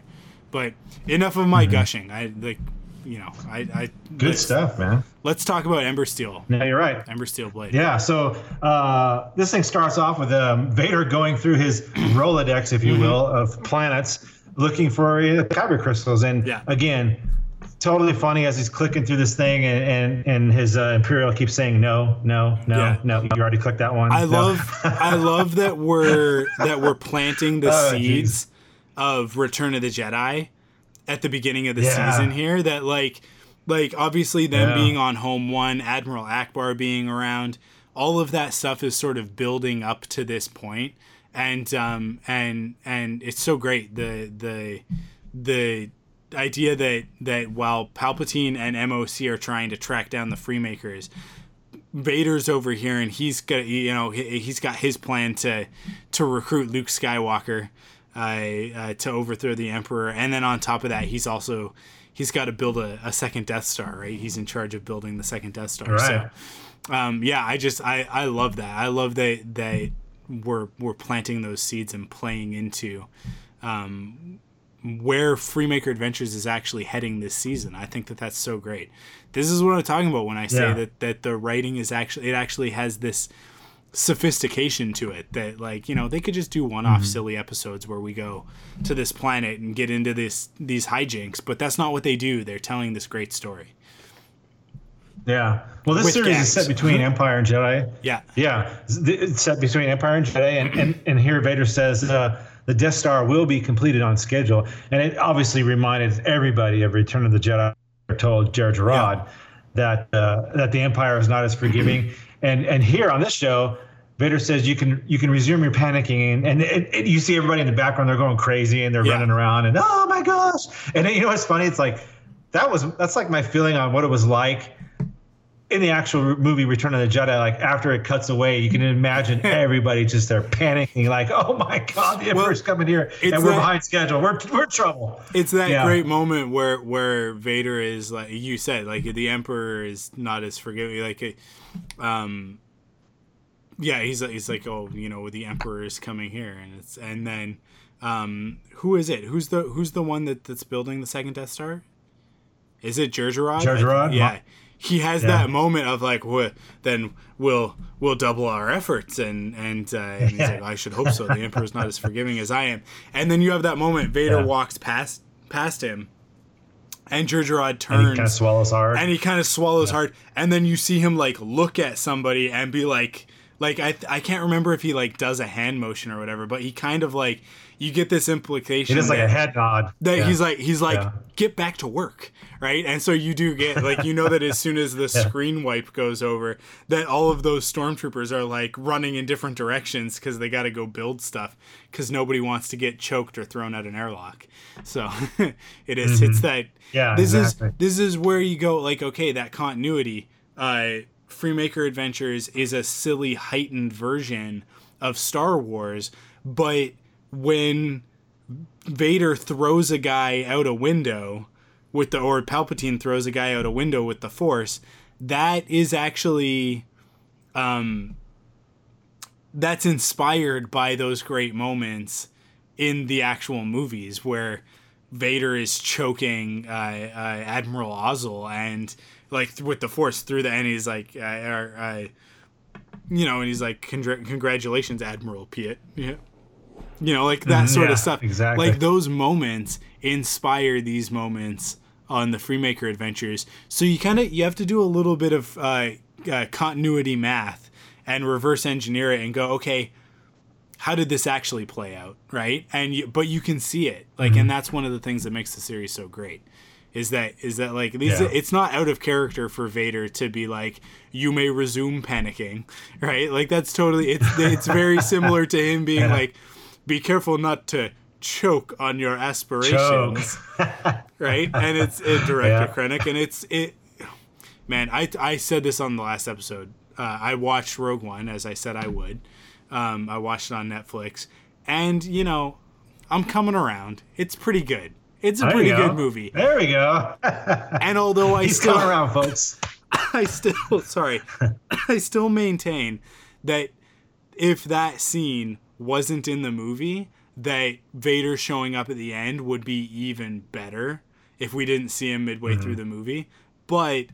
But enough of my gushing. I like you know I I Good stuff, man. Let's talk about Ember Steel. No, you're right. Ember Steel Blade. Yeah, so uh, this thing starts off with um, Vader going through his Rolodex, if you Mm-hmm. will, of planets looking for uh, kyber crystals. And Yeah. again, totally funny as he's clicking through this thing, and and, and his uh, Imperial keeps saying no, no, no, Yeah. no. You already clicked that one. I No. love I love that we're that we're planting the Oh, seeds of Return of the Jedi at the beginning of the Yeah. season here that like like obviously them Yeah. being on home one, Admiral Ackbar being around, all of that stuff is sort of building up to this point and um and and it's so great the the the idea that that while Palpatine and MOC are trying to track down the Freemakers, Vader's over here and he's got you know he, he's got his plan to to recruit Luke Skywalker uh, uh, to overthrow the Emperor, and then on top of that, he's also he's got to build a, a second Death Star, right? He's in charge of building the second Death Star. Right. So, um, yeah, I just I I love that. I love that that we're we're planting those seeds and playing into um, where Freemaker Adventures is actually heading this season. I think that that's so great. This is what I'm talking about when I say Yeah. that that the writing is actually it actually has this sophistication to it that like you know they could just do one-off silly episodes where we go to this planet and get into this these hijinks but that's not what they do. They're telling this great story. Yeah. Well, this With series is set between Empire and Jedi. yeah. Yeah, it's set between Empire and Jedi, and, and, and here Vader says uh, the Death Star will be completed on schedule, and it obviously reminded everybody of Return of the Jedi. Told Jerjerrod that uh, that the Empire is not as forgiving, and and here on this show. Vader says you can you can resume your panicking and and, and, and you see everybody in the background they're going crazy and they're Yeah. running around and oh my gosh and then, you know what's funny it's like that was that's like my feeling on what it was like in the actual movie Return of the Jedi, like after it cuts away, you can imagine everybody just there panicking, like, "Oh my God, the Emperor's coming here, and we're that- behind schedule. We're we're in trouble." it's that Yeah. great moment where where Vader is like you said like the Emperor is not as forgiving like it, um yeah he's he's like oh you know the Emperor is coming here and it's and then um who is it who's the who's the one that that's building the second Death Star is it? Jerjerrod? yeah he has Yeah. that moment of like what then we'll we'll double our efforts and and, uh, and he's like I should hope so the Emperor's not as forgiving as I am and then you have that moment Vader Yeah. walks past past him and Jerjerrod And he turns. kind of swallows hard. and he kind of swallows hard. And then you see him like look at somebody and be like like I, I can't remember if he like does a hand motion or whatever but he kind of like you get this implication he does like a head nod. that Yeah. he's like he's like Yeah. get back to work right and so you do get like you know that as soon as the screen wipe goes over that all of those stormtroopers are like running in different directions because they got to go build stuff because nobody wants to get choked or thrown out an airlock so it is it's that Mm-hmm. Yeah, this exactly. is this is where you go like okay that continuity uh freemaker adventures is a silly heightened version of star wars but when vader throws a guy out a window with the or palpatine throws a guy out a window with the force that is actually um that's inspired by those great moments in the actual movies where Vader is choking uh, uh, Admiral Ozzel and like th- with the Force through the and he's like, uh, uh, uh, you know, and he's like, "Congr- "Congratulations, Admiral Piet." Yeah, you know, like that Mhm, sort yeah, of stuff. exactly. Like those moments inspire these moments on the Freemaker adventures. So you kind of you have to do a little bit of uh, uh, continuity math and reverse engineer it and go, okay, how did this actually play out, right? And you, but you can see it, like, Mm-hmm. and that's one of the things that makes the series so great. Is that is that like these? Yeah. It's not out of character for Vader to be like, you may resume panicking, right? Like that's totally it's it's very similar to him being Yeah. like, be careful not to choke on your aspirations, right? And it's it, director Yeah. Krennic, and it's it. Man, I I said this on the last episode. Uh, I watched Rogue One as I said I would. Um, I watched it on Netflix, and you know, I'm coming around. It's pretty good. It's a There pretty go. good movie. There we go. And although I He's still coming around, folks. I still sorry. I still maintain that if that scene wasn't in the movie, that Vader showing up at the end would be even better if we didn't see him midway Mm-hmm. through the movie. But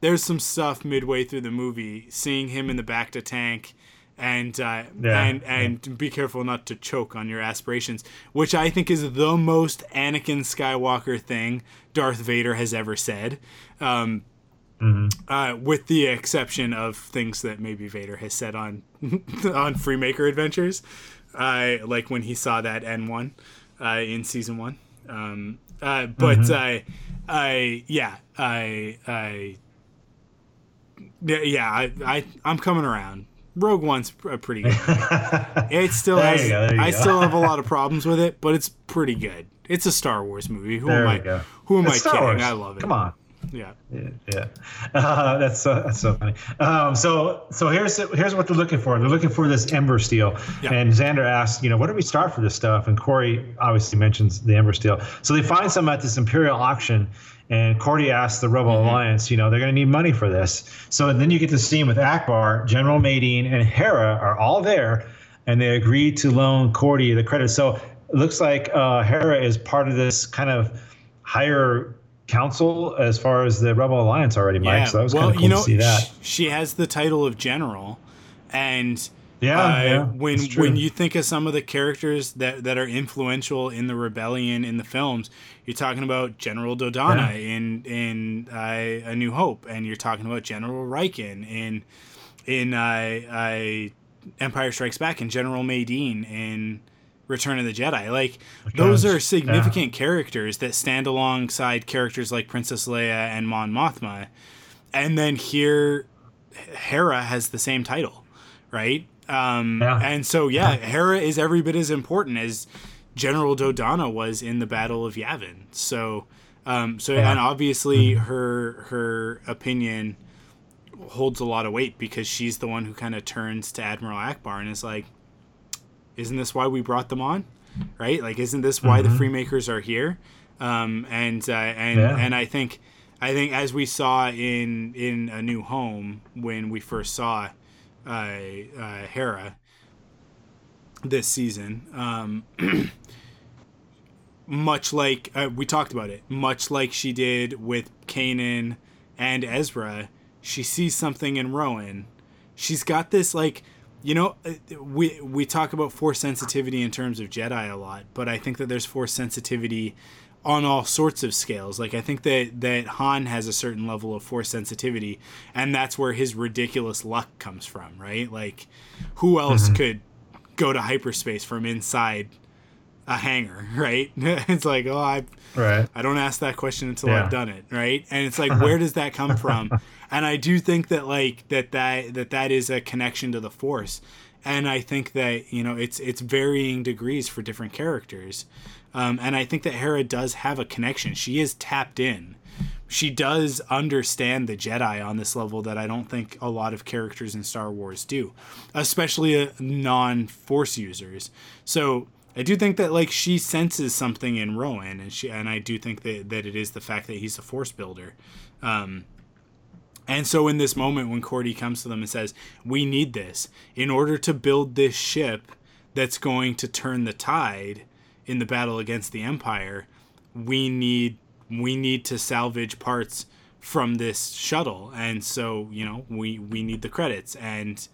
there's some stuff midway through the movie, seeing him in the bacta tank and uh, Yeah, and and be careful not to choke on your aspirations, which I think is the most Anakin Skywalker thing Darth Vader has ever said. Um, uh, with the exception of things that maybe Vader has said on on Freemaker Adventures, uh, like when he saw that N one uh, in season one. Um, uh, but I, I yeah, I, I, yeah, I, I, I'm coming around. Rogue One's a pretty good. movie. it still has. go, I go. still have a lot of problems with it, but it's pretty good. It's a Star Wars movie. Who There am I? Who am It's I Star kidding? Wars. I love it. Come on. Yeah. Yeah, yeah. Uh, that's so that's so funny. Um, so so here's here's what they're looking for. They're looking for this Ember Steel. Yeah. And Zander asks, you know, where do we start for this stuff? And Kordi obviously mentions the Ember Steel. So they find some at this Imperial auction. And Kordi asks the Rebel Mm-hmm. Alliance, you know, they're going to need money for this. So then you get to scene with Ackbar, General Madine, and Hera are all there, and they agree to loan Kordi the credit. So it looks like uh, Hera is part of this kind of higher council as far as the Rebel Alliance already, Mike. So that was well, kind of cool you know, to see that. sh- she has the title of general, and Yeah, uh, yeah, when when you think of some of the characters that that are influential in the rebellion in the films, you're talking about General Dodonna Yeah. in in uh, A New Hope, and you're talking about General Rieekan in in uh, uh, Empire Strikes Back, and General Madine in Return of the Jedi. Like those are significant characters that stand alongside characters like Princess Leia and Mon Mothma. And then here Hera has the same title, right? Um, Yeah. and so yeah, Hera is every bit as important as General Dodonna was in the Battle of Yavin. So um, so Yeah. and obviously her her opinion holds a lot of weight because she's the one who kind of turns to Admiral Ackbar and is like, isn't this why we brought them on? Right? Like, isn't this why the Freemakers are here? Um, and uh, and Yeah. and I think I think as we saw in in A New Home when we first saw uh, uh, Hera this season, um, much like uh, we talked about it, much like she did with Kanan and Ezra, she sees something in Rowan. She's got this like, you know, uh, we we talk about force sensitivity in terms of Jedi a lot, but I think that there's force sensitivity on all sorts of scales. Like I think that that Han has a certain level of force sensitivity, and that's where his ridiculous luck comes from, right? Like, who else could go to hyperspace from inside a hanger, right? it's like, oh, I Right. I don't ask that question until Yeah. I've done it, right? And it's like, where does that come from? And I do think that like that that that that is a connection to the Force, and I think that you know it's it's varying degrees for different characters, um, and I think that Hera does have a connection. She is tapped in. She does understand the Jedi on this level that I don't think a lot of characters in Star Wars do, especially uh, non-Force users. So I do think that like she senses something in Rowan, and she and I do think that that it is the fact that he's a Force builder. Um, and so in this moment when Kordi comes to them and says, "We need this in order to build this ship that's going to turn the tide in the battle against the Empire, we need we need to salvage parts from this shuttle." And so, you know, we we need the credits and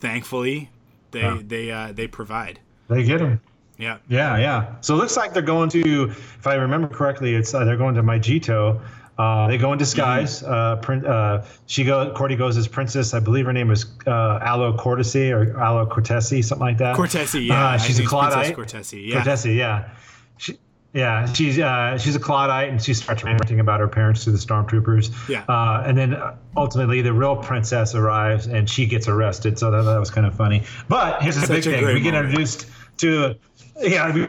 thankfully they Yeah. they uh they provide. They get him. Yeah. Yeah, yeah. So it looks like they're going to, if I remember correctly, it's uh, they're going to Maijito. Uh, they go in disguise. Uh, prin- uh, she go. Kordi goes as princess. I believe her name is uh, Alo Cortesi or Alo Cortesi, something like that. Cortesi, yeah. Uh, she's a Clawdite. Cortesi, yeah. Cortesi, yeah. She, yeah, she's uh, she's a Clawdite, and she starts ranting about her parents to the stormtroopers. Yeah. Uh, and then ultimately, the real princess arrives, and she gets arrested. So that, that was kind of funny. But here's the Such big thing: we get introduced to, yeah, we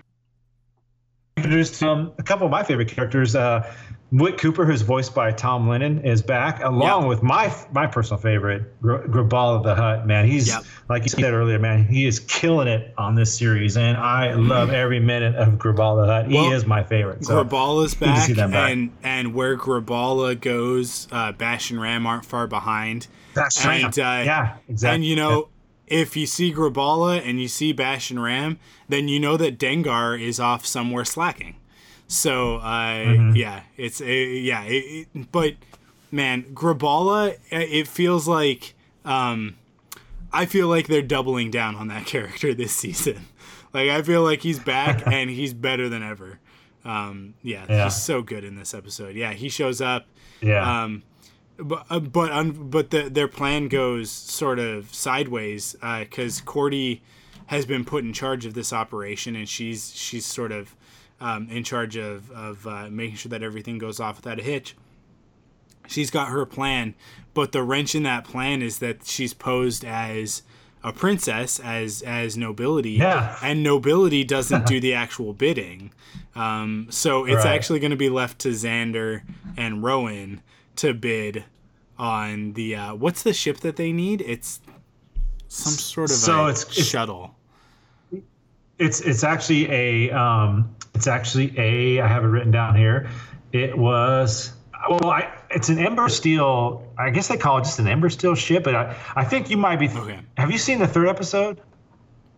introduced um, a couple of my favorite characters. Uh, Wick Cooper, who's voiced by Tom Lennon, is back, along Yeah. with my my personal favorite, Gr- Grabal the Hutt. Man, he's Yep. like you said earlier, man, he is killing it on this series, and I love every minute of Grabal the Hutt. He is my favorite. So to back, back. and and where Graballa goes, uh, Bash and Ram aren't far behind. that's and, right. uh, yeah, exactly. And you know, if you see Graballa and you see Bash and Ram, then you know that Dengar is off somewhere slacking. So uh, Mm-hmm. yeah, it's uh, yeah, it, it- but man, Graballa, uh, it feels like um, I feel like they're doubling down on that character this season. Like I feel like he's back and he's better than ever. Um, yeah, Yeah. he's so good in this episode. Yeah, he shows up. yeah, Um, but uh, but un, but the, their plan goes sort of sideways because Kordi has been put in charge of this operation, and she's she's sort of um, in charge of of uh, making sure that everything goes off without a hitch. She's got her plan, but the wrench in that plan is that she's posed as a princess, as as nobility, Yeah. and nobility doesn't do the actual bidding. Um, so it's Right. actually going to be left to Zander and Rowan to bid on the uh, what's the ship that they need? It's some sort of So a it's- shuttle. it's it's actually a um, it's actually a I have it written down here. It was well, I it's an Ember Steel. I guess they call it just an Ember Steel ship, but I, I think you might be. Okay. Have you seen the third episode?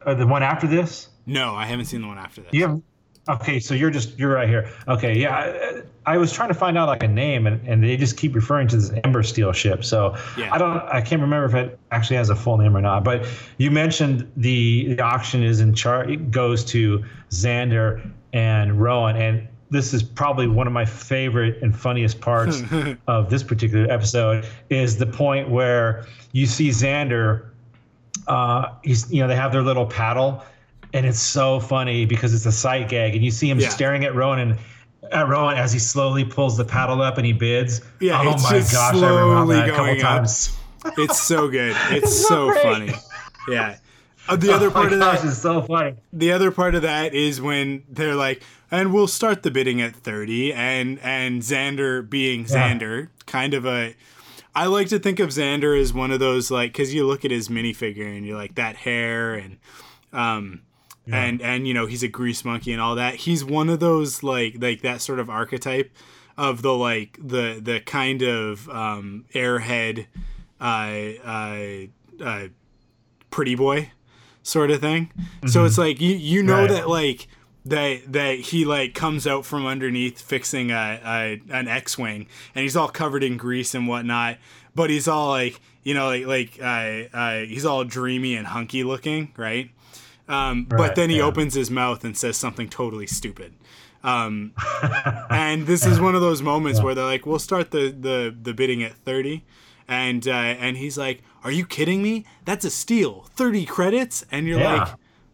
Or the one after this? No, I haven't seen the one after this. You have Okay, so you're just you're right here. Okay, yeah, I, I was trying to find out like a name, and, and they just keep referring to this Ember Steel ship. So Yeah. I don't, I can't remember if it actually has a full name or not. But you mentioned the the auction is in charge. It goes to Zander and Rowan, and this is probably one of my favorite and funniest parts of this particular episode is the point where you see Zander uh, he's you know they have their little paddle, and it's so funny because it's a sight gag, and you see him Yeah. staring at Rowan and at Rowan as he slowly pulls the paddle up and he bids. Yeah, oh it's my gosh, I remember that a couple going up. times. It's so good. It's so great. funny. Yeah. Uh, the other Oh part of gosh, that it's so funny. the other part of that is when they're like, and we'll start the bidding at 30 and and Zander being Zander, kind of a I like to think of Zander as one of those like cuz you look at his minifigure and you're like that hair and um and and you know he's a grease monkey and all that. He's one of those like like that sort of archetype of the like the the kind of um airhead uh uh uh pretty boy sort of thing. So it's like you you know Right. that like that that he like comes out from underneath fixing a, a an X-wing and he's all covered in grease and whatnot, but he's all like you know like like uh, uh, he's all dreamy and hunky looking, right? Um, but then he yeah. opens his mouth and says something totally stupid. Um, and this is one of those moments where they're like, "We'll start the the the bidding at 30." And uh, and he's like, "Are you kidding me? That's a steal. 30 credits." And you're Yeah. like,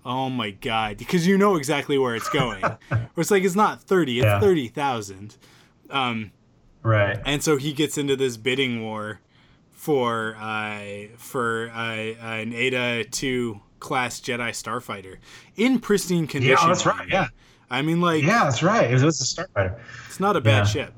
"Oh my god," because you know exactly where it's going. where it's like it's not 30, it's Yeah. 30,000. Right. And so he gets into this bidding war for uh, for uh, an Eta 2 class Jedi starfighter in pristine oh, condition. Yeah, that's right. Yeah. I mean, like, Yeah, that's right. It was, a starfighter. it's not a bad Yeah. ship.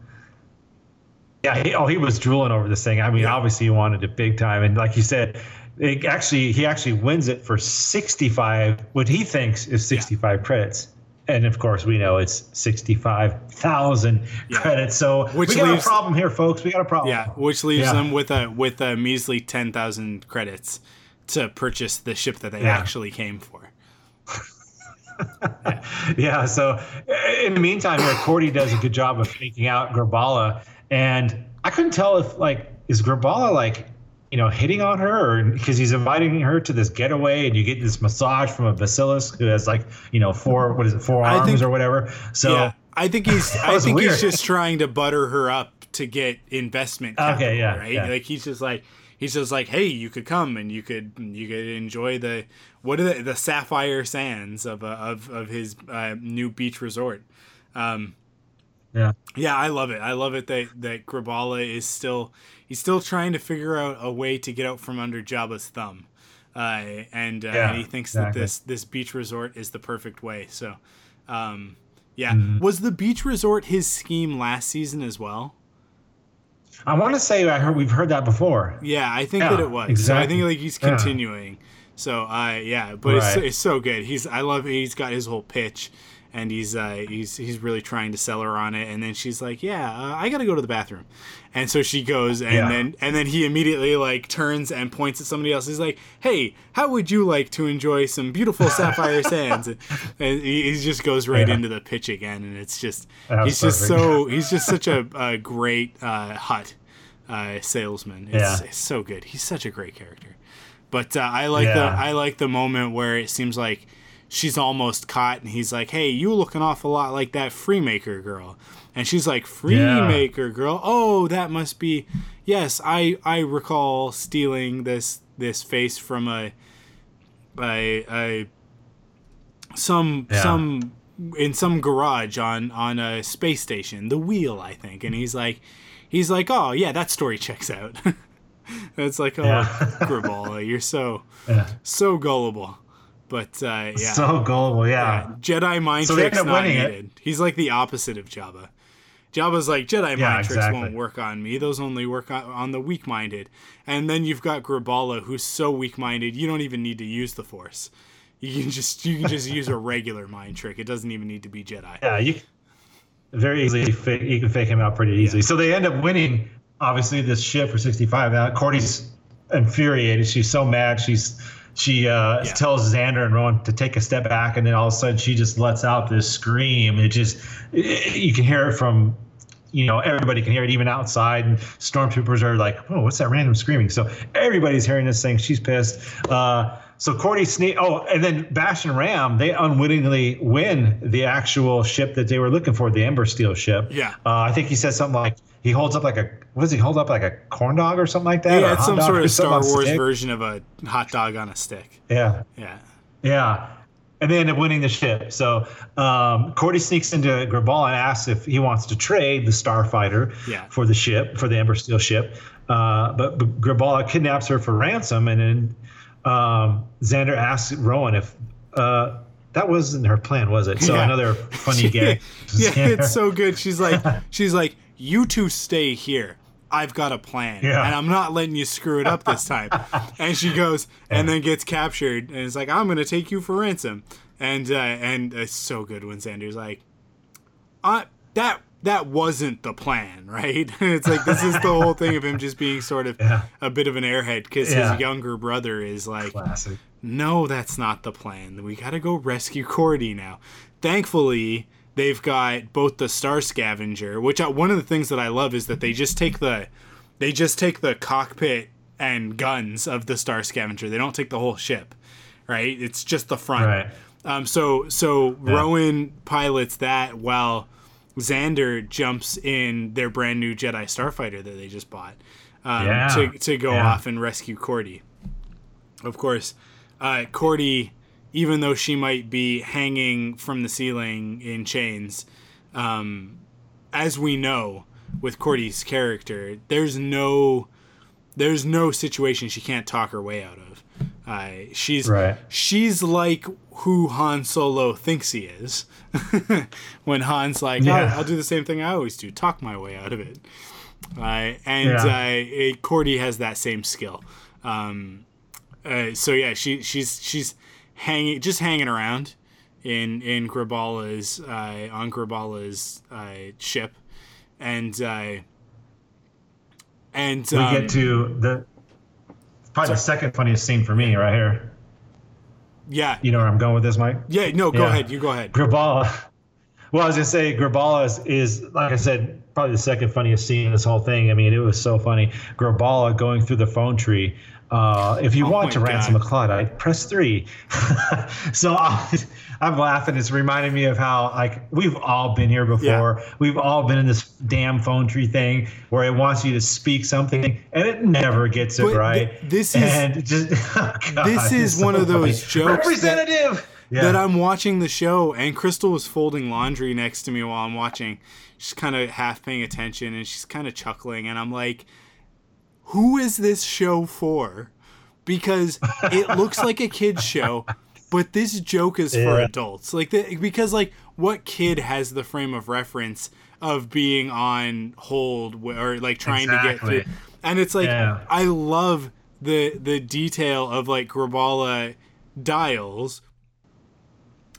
Yeah. He, oh, he was drooling over this thing. I mean, Yeah. obviously he wanted it big time, and like you said, it actually he actually wins it for sixty-five. What he thinks is sixty-five credits. And of course, we know it's sixty-five thousand Yeah. credits. So Which we got leaves- a problem here, folks. We got a problem. Yeah, which leaves Yeah. them with a with a measly ten thousand credits to purchase the ship that they Yeah. actually came for. Yeah. So in the meantime, here, Kordi does a good job of faking out Graballa, and I couldn't tell if like is Graballa like you know hitting on her because he's inviting her to this getaway, and you get this massage from a basilisk who has like you know four what is it four I arms think- or whatever. So yeah, I think he's I think weird. he's just trying to butter her up to get investment. Okay, yeah, right. yeah. Like he's just like he's just like, hey, you could come and you could you could enjoy the what are the, the sapphire sands of uh, of of his uh, new beach resort. Um, yeah. Yeah, I love it. I love it that that Graballa is still he's still trying to figure out a way to get out from under Jabba's thumb, uh, and, uh, Yeah, and he thinks exactly. that this this beach resort is the perfect way. So, um, yeah, Mm-hmm. was the beach resort his scheme last season as well? I want to say I heard we've heard that before. Yeah, I think Yeah, that it was. So I think like he's Yeah. continuing. So uh, yeah, but Right. it's so good. He's I love he's got his whole pitch, and he's uh, he's he's really trying to sell her on it. And then she's like, "Yeah, uh, I got to go to the bathroom," and so she goes, and Yeah. then and then he immediately like turns and points at somebody else. He's like, "Hey, how would you like to enjoy some beautiful sapphire sands?" And he, he just goes right Yeah. into the pitch again, and it's just he's just so he's just such a, a great uh, Hutt uh, salesman. It's, Yeah. it's so good. He's such a great character. But uh, I like the I like the moment where it seems like she's almost caught, and he's like, "Hey, you look an awful lot like that Freemaker girl," and she's like, "Freemaker girl? Oh, that must be yes. I I recall stealing this this face from a a, a some Yeah. some in some garage on on a space station, the wheel, I think." And he's like, he's like, "Oh yeah, that story checks out." it's like, oh, Yeah. Graballa, you're so Yeah. so gullible. But uh, yeah, So gullible. Yeah. Jedi mind So tricks not winning it. He's like the opposite of Jabba. Jabba's like Jedi Yeah, mind tricks exactly. won't work on me. Those only work on, on the weak-minded. And then you've got Graballa, who's so weak-minded you don't even need to use the Force. You can just you can just use a regular mind trick. It doesn't even need to be Jedi. Yeah, you very easily fake, you can fake him out pretty easily. So they end up winning, obviously, this ship for 65. Now Kordi's infuriated. She's so mad. She's she uh, Yeah. tells Zander and Rowan to take a step back, and then all of a sudden she just lets out this scream. It just it, you can hear it from. You know, everybody can hear it even outside, and stormtroopers are like, "Oh, what's that random screaming?" So everybody's hearing this thing. She's pissed. Uh, so Kordi sneak. Oh, and then Bash and Ram they unwittingly win the actual ship that they were looking for, the Ember Steel ship. Yeah. Uh, I think he said something like he holds up like a what does he hold up like a corn dog or something like that? Yeah, it's some sort of Star Wars version of a hot dog on a stick. Yeah. Yeah. Yeah. And they end up winning the ship. So um, Kordi sneaks into Grabal and asks if he wants to trade the Starfighter Yeah. for the ship, for the Ember Steel ship. Uh, but, but Graballa kidnaps her for ransom. And then um, Zander asks Rowan if uh, that wasn't her plan, was it? So Yeah. another funny gag. yeah, it's so good. She's like, she's like, you two stay here. I've got a plan, Yeah. and I'm not letting you screw it up this time. and she goes, and then gets captured, and it's like, I'm gonna take you for ransom. And uh, and it's so good when Zander's like, uh, that that wasn't the plan, right? it's like this is the whole thing of him just being sort of Yeah. a bit of an airhead because Yeah. his younger brother is like, Classic. no, that's not the plan. We gotta go rescue Kordi now. Thankfully, they've got both the Star Scavenger, which I, one of the things that I love is that they just take the, they just take the cockpit and guns of the Star Scavenger. They don't take the whole ship, right? It's just the front. Right. Um, so so Rowan pilots that while Zander jumps in their brand new Jedi Starfighter that they just bought um, Yeah. to to go Yeah. off and rescue Kordi. Of course, uh, Kordi, even though she might be hanging from the ceiling in chains, um, as we know with Kordi's character, there's no there's no situation she can't talk her way out of. Uh, she's Right. she's like who Han Solo thinks he is. when Han's like, Yeah. "Oh, I'll do the same thing I always do, talk my way out of it. Uh, and Yeah. uh, it, Kordi has that same skill. Um, uh, so yeah, she she's she's hanging just hanging around in in Graballa's uh, on Graballa's uh, ship, and uh, and uh We um, get to the probably the second funniest scene for me right here. yeah You know where I'm going with this, Mike? yeah no go Yeah. ahead you go ahead Graballa. Well, I was gonna say Graballa is, is like I said, probably the second funniest scene in this whole thing. I mean, it was so funny. Graballa going through the phone tree. Uh, if you Oh want to ransom God. a Clawdite, press three. so I, I'm laughing. It's reminding me of how like we've all been here before. We've all been in this damn phone tree thing where it wants you to speak something and it never gets it But right. th- this is- and just oh God, this is one so of those funny. jokes that- Representative. yeah. that I'm watching the show and Crystal was folding laundry next to me while I'm watching. She's kind of half paying attention and she's kind of chuckling and I'm like, "Who is this show for?" Because it looks like a kids show, but this joke is for adults. Like the, because like what kid has the frame of reference of being on hold or like trying to get through and it's like Yeah. I love the the detail of like Graballa dials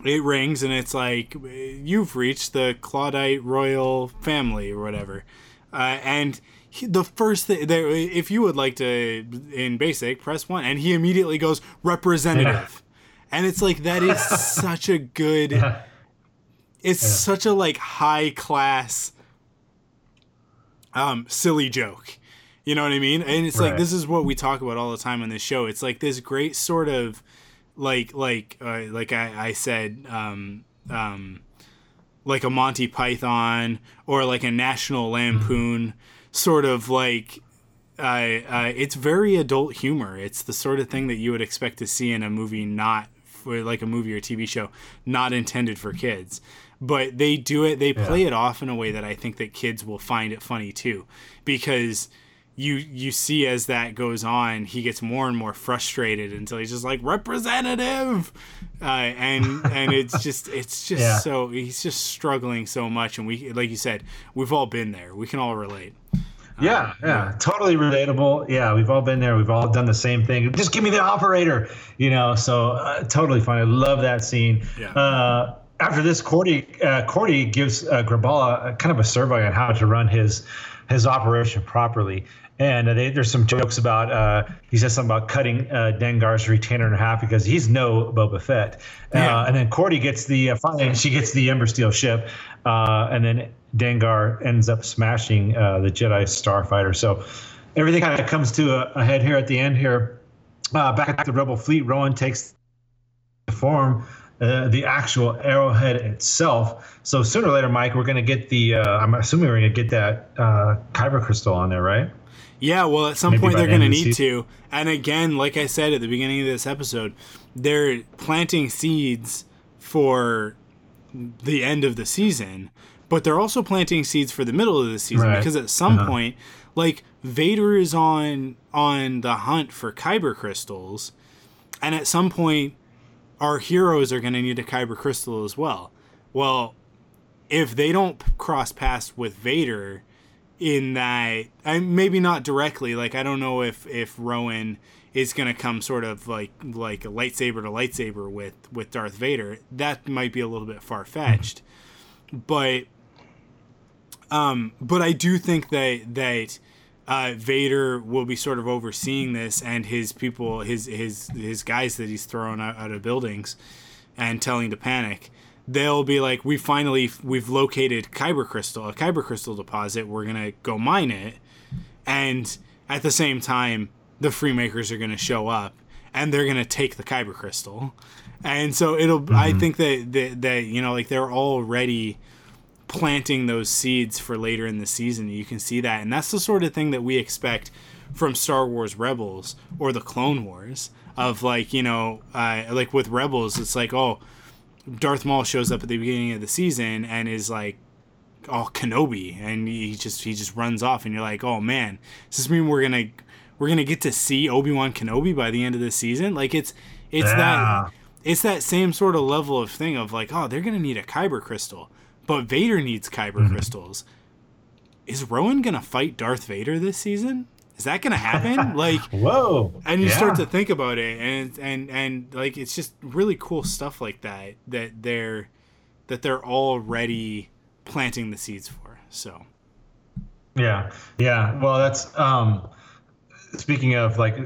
it rings and it's like you've reached the Clawdite royal family or whatever. Uh, and he, the first thing there, if you would like to in basic, press one, and he immediately goes representative, and it's like that is such a good. It's such a like high class, um, silly joke. You know what I mean? And it's like this is what we talk about all the time on this show. It's like this great sort of like like uh, like I, I said um, um, like a Monty Python or like a National Lampoon sort of like uh, uh, it's very adult humor. It's the sort of thing that you would expect to see in a movie not for like a movie or TV show not intended for kids. But they do it they play it off in a way that I think that kids will find it funny too because you you see as that goes on, he gets more and more frustrated until he's just like representative, uh, and and it's just it's just Yeah. so he's just struggling so much, and we like you said, we've all been there. We can all relate. Yeah, yeah, totally relatable. Yeah, we've all been there. We've all done the same thing. Just give me the operator, you know. So uh, totally fun. I love that scene. Yeah. Uh, after this, Kordi uh, Kordi gives uh, Graballa kind of a survey on how to run his his operation properly. And uh, they, there's some jokes about uh, he says something about cutting uh, Dengar's retainer in half because he's no Boba Fett. Yeah. Uh, and then Kordi gets the uh, finally she gets the Ember Steel ship, uh, and then Dengar ends up smashing uh, the Jedi starfighter. So everything kind of comes to a, a head here at the end here. Uh, back at the Rebel fleet, Rowan takes the form. Uh, the actual arrowhead itself. So sooner or later, Mike, we're going to get the. Uh, I'm assuming we're going to get that uh, kyber crystal on there, right? Yeah, well, at some Maybe point they're going to need to. And again, like I said at the beginning of this episode, they're planting seeds for the end of the season, but they're also planting seeds for the middle of the season Right. because at some Uh-huh. point, like Vader is on on the hunt for kyber crystals, and at some point, our heroes are going to need a kyber crystal as well. Well, if they don't cross paths with Vader in that I maybe not directly like I don't know if if Rowan is going to come sort of like like a lightsaber to lightsaber with with Darth Vader. That might be a little bit far fetched but um but I do think that that uh, Vader will be sort of overseeing this and his people his his his guys that he's throwing out, out of buildings and telling to panic they'll be like we finally we've located kyber crystal a kyber crystal deposit. We're gonna go mine it. And at the same time the freemakers are gonna show up and they're gonna take the kyber crystal. And so it'll i think that, that that you know like they're already planting those seeds for later in the season. You can see that. And that's the sort of thing that we expect from star wars rebels or the clone wars of like you know uh, like with rebels it's like oh darth maul shows up at the beginning of the season and is like all Kenobi, and he just he just runs off, and you're like, oh man, does this mean we're gonna we're gonna get to see Obi Wan Kenobi by the end of the season? Like it's it's Yeah. that it's that same sort of level of thing of like, oh, they're gonna need a kyber crystal, but Vader needs kyber mm-hmm. crystals. Is Rowan gonna fight Darth Vader this season? Is that gonna happen? like, Whoa. and you Yeah. start to think about it and and and like it's just really cool stuff like that that they're that they're already planting the seeds for so Yeah, yeah. Well, that's um, speaking of like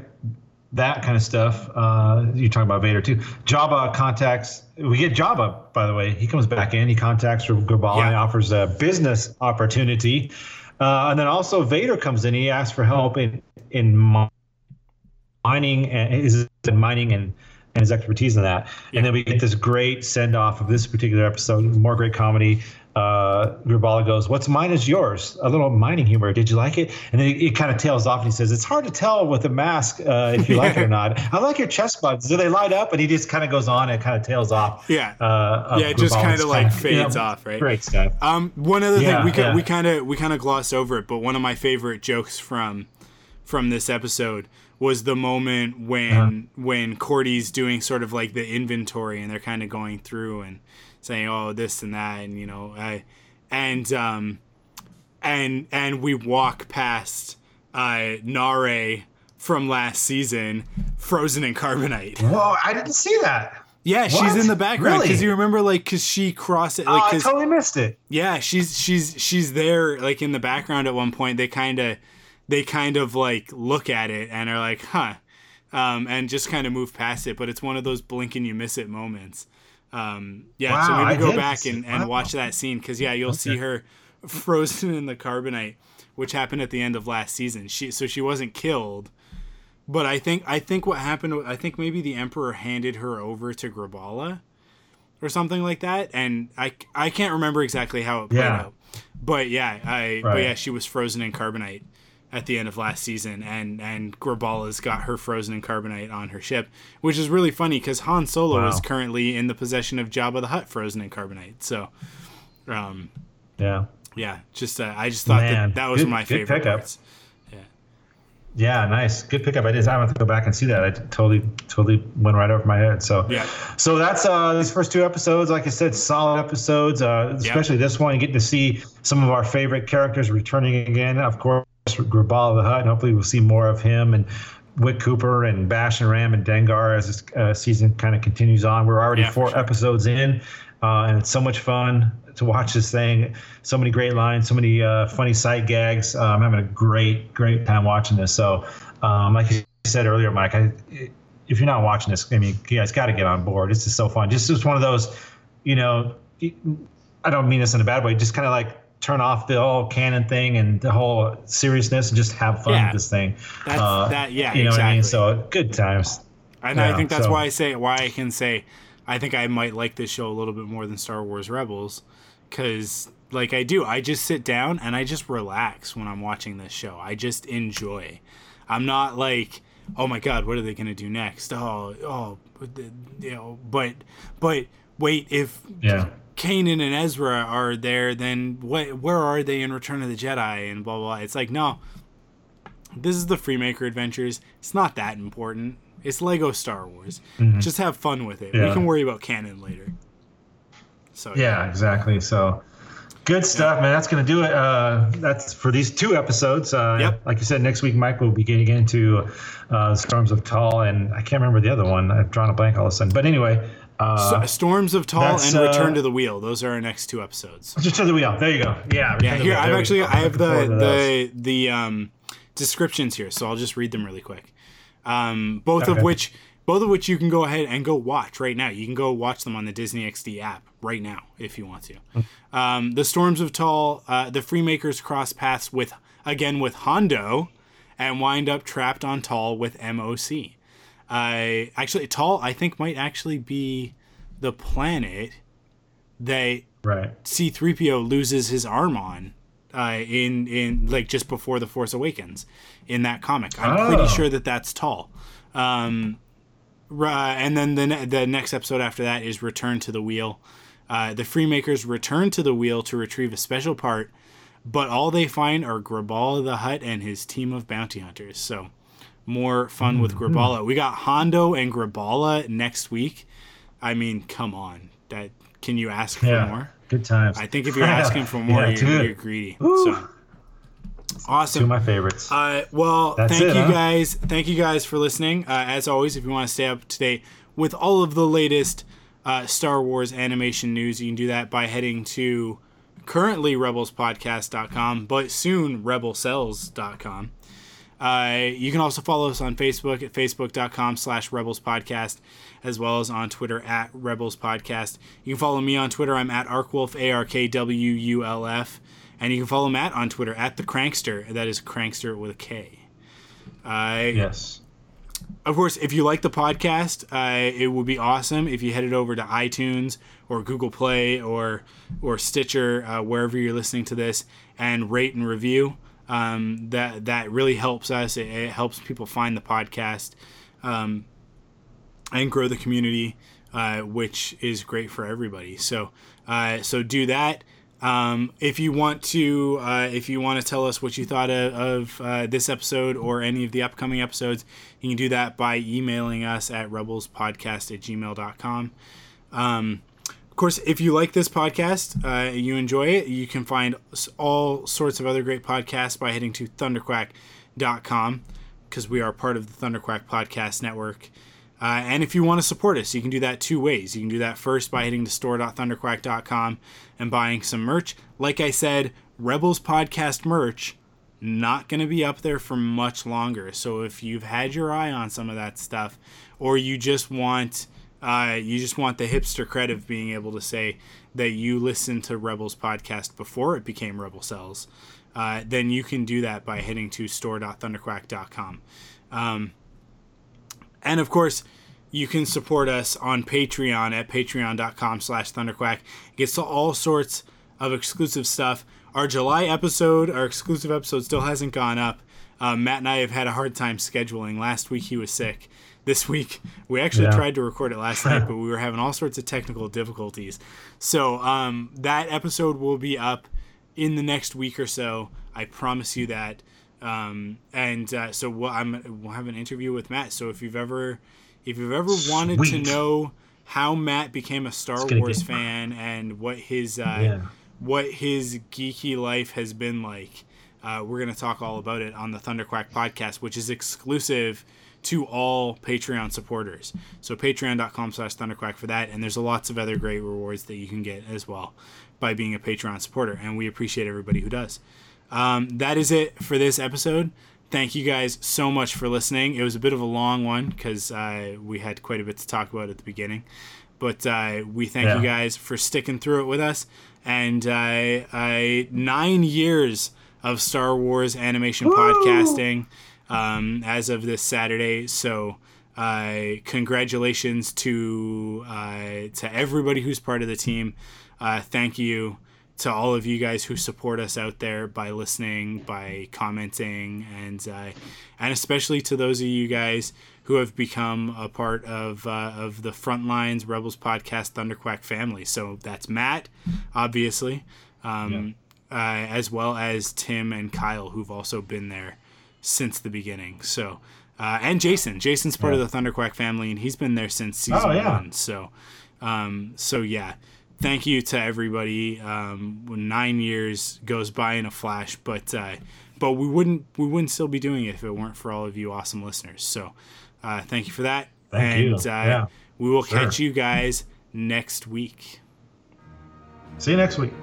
that kind of stuff. Uh, you talk about Vader too. Jabba contacts. We get Jabba, by the way. He comes back in. He contacts Gabal and Yeah. offers a business opportunity. Uh, and then also Vader comes in. He asks for help in in mining and his in mining and and his expertise in that. And then we get this great send off of this particular episode. More great comedy. Uh, Graballa goes, "What's mine is yours." A little mining humor. Did you like it? And then he, he kind of tails off and he says, "It's hard to tell with a mask uh, if you like it or not. I like your chest buds. Do they light up?" And he just kind of goes on and it kind of tails off. Yeah. Uh, of Yeah, it just kinda, like, kind- fades off, right? Great stuff. um one other Yeah, thing we we kind of we kind of glossed over it but one of my favorite jokes from from this episode was the moment when Uh-huh. when Kordi's doing sort of like the inventory and they're kind of going through and saying oh this and that and you know I and um and and we walk past uh Naare from last season frozen in carbonite. Whoa! I didn't see that. Yeah, she's in the background because Really? you remember like cuz she crossed it Oh, like I 'cause- totally missed it. yeah, she's she's she's there like in the background at one point. They kind of they kind of like look at it and are like, "Huh." Um, and just kind of move past it, but it's one of those blink and you miss it moments. Um, yeah, so Wow, maybe I go back and, and Wow. watch that scene because yeah, you'll see her frozen in the carbonite, which happened at the end of last season. She so she wasn't killed, but I think I think what happened. I think maybe the emperor handed her over to Graballa or something like that, and I I can't remember exactly how it played Yeah. out. But yeah, I but yeah, she was frozen in carbonite at the end of last season, and and Graballa's got her frozen in carbonite on her ship, which is really funny because Han Solo Wow. is currently in the possession of Jabba the Hutt frozen in carbonite. So, um, Yeah. yeah, just uh, I just thought Man, that that was good- my good favorite pickup. parts. Yeah, nice, good pickup. I did. I have to go back and see that. I totally, totally went right over my head. So, Yeah. So that's uh, these first two episodes. Like I said, solid episodes. Uh, especially this one, you get to see some of our favorite characters returning again. Of course, Grabal the Hutt. And hopefully, we'll see more of him and Wick Cooper and Bash and Ram and Dengar as this uh, season kind of continues on. We're already Yeah, four sure. episodes in, uh, and it's so much fun to watch this thing. So many great lines, so many uh, funny sight gags. Uh, I'm having a great, great time watching this. So, um, like you said earlier, Mike, I, if you're not watching this, I mean, you guys got to get on board. This is so fun. Just just one of those, you know, I don't mean this in a bad way. Just kind of like turn off the whole canon thing and the whole seriousness and just have fun Yeah. with this thing. That's- uh, that- yeah, you know what I mean. exactly. So good times. And I think that's so- why I say why I can say I think I might like this show a little bit more than Star Wars Rebels cuz like I do I just sit down and I just relax when I'm watching this show. I just enjoy. I'm not like oh my god, what are they to do next? Oh, oh, you know, but but wait, if Yeah. Kanan and Ezra are there, then what? Where are they in Return of the Jedi? And blah blah. blah. It's like no, this is the Freemaker Adventures. It's not that important. It's Lego Star Wars. Just have fun with it. We Mm-hmm. Can worry about canon later. So Yeah, exactly. So good stuff, man. That's going to do it. Uh, that's for these two episodes. Uh, Yep. Like you said, next week, Mike will be getting into uh, Storms of Tall, and I can't remember the other one. I've drawn a blank all of a sudden. But anyway, uh, So- Storms of Tall that's, and Return uh, to the Wheel. Those are our next two episodes. just to the wheel. There you go. Yeah. Yeah, Return to here I've actually go. I have the the the um, descriptions here, so I'll just read them really quick. Um, both of which both of which you can go ahead and go watch right now. You can go watch them on the Disney XD app right now if you want to. Um, the Storms of Tall, uh, the Freemakers cross paths with again with Hondo, and wind up trapped on Tall with MOC. I actually Tall I think might actually be the planet that Right. C3PO loses his arm on uh, in in like just before the Force Awakens in that comic. I'm pretty Oh. sure that that's Tall. Um, ri- and then the ne- the next episode after that is Return to the Wheel. Uh, the Freemakers return to the wheel to retrieve a special part, but all they find are Graballa the Hutt and his team of bounty hunters. So, more fun with Graballa. We got Hondo and Graballa next week. I mean, come on, that can you ask for Yeah. more? Good times. I think if you're asking for more, Yeah, you're, you're greedy. So Two of awesome. my favorites. Uh, well, That's thank it, you huh? guys. Thank you guys for listening. Uh, as always, if you want to stay up to date with all of the latest uh, Star Wars animation news, you can do that by heading to currently rebelspodcast.com, but soon rebelcells.com. Uh, you can also follow us on Facebook at facebook.com slash rebels podcast, as well as on Twitter at rebels podcast. You can follow me on Twitter. I'm at arkwulf, A-R-K-W-U-L-F. And you can follow Matt on Twitter at the Crankster. That is Crankster with a K. Uh, yes. of course, if you like the podcast, uh, it would be awesome if you headed over to iTunes or Google Play or or Stitcher, uh, wherever you're listening to this, and rate and review. Um, that that really helps us. It, it helps people find the podcast um, and grow the community, uh, which is great for everybody. So uh, so do that. Um, if you want to, uh, if you want to tell us what you thought of, of uh, this episode or any of the upcoming episodes, you can do that by emailing us at rebelspodcast at gmail.com. Um, course, if you like this podcast, uh, you enjoy it, you can find all sorts of other great podcasts by heading to thunderquack.com because we are part of the Thunderquack Podcast Network. Uh, and if you want to support us, you can do that two ways. You can do that first by heading to store.thunderquack.com and buying some merch. Like I said, Rebels Podcast merch not going to be up there for much longer. So if you've had your eye on some of that stuff, or you just want uh, you just want the hipster cred of being able to say that you listened to Rebels podcast before it became Rebel Cells, uh, then you can do that by heading to store.thunderquack.com. Um, and of course, you can support us on Patreon at patreon.com slash thunderquack. It gets to all sorts of exclusive stuff. Our July episode, our exclusive episode, still hasn't gone up. Um, Matt and I have had a hard time scheduling. Last week he was sick. This week we actually Yeah. tried to record it last night, but we were having all sorts of technical difficulties. So um, that episode will be up in the next week or so. I promise you that. Um, and uh, so we'll, I'm, we'll have an interview with Matt. So if you've ever if you've ever wanted to know how Matt became a Star Wars fan and what his uh, Yeah. what his geeky life has been like, uh, we're gonna talk all about it on the Thunderquack podcast, which is exclusive to all Patreon supporters. So patreon.com slash thunderquack for that. And there's lots of other great rewards that you can get as well by being a Patreon supporter. And we appreciate everybody who does. Um, that is it for this episode. Thank you guys so much for listening. It was a bit of a long one because uh, we had quite a bit to talk about at the beginning. But uh, we thank you guys for sticking through it with us. And uh, uh, nine years of Star Wars animation podcasting um, as of this Saturday. So uh, congratulations to uh, to everybody who's part of the team. Uh, thank you to all of you guys who support us out there by listening, by commenting, and uh, and especially to those of you guys who have become a part of uh, of the Frontlines Rebels podcast Thunderquack family. So that's Matt, obviously, um, uh, as well as Tim and Kyle, who've also been there since the beginning. So. Uh, and Jason, Jason's part of the Thunderquack family, and he's been there since season Oh, yeah. one. So, um, so yeah, thank you to everybody. Um, nine years goes by in a flash, but uh, but we wouldn't we wouldn't still be doing it if it weren't for all of you awesome listeners. So uh, thank you for that, Thank you. and uh, Yeah, we will sure. catch you guys next week. See you next week.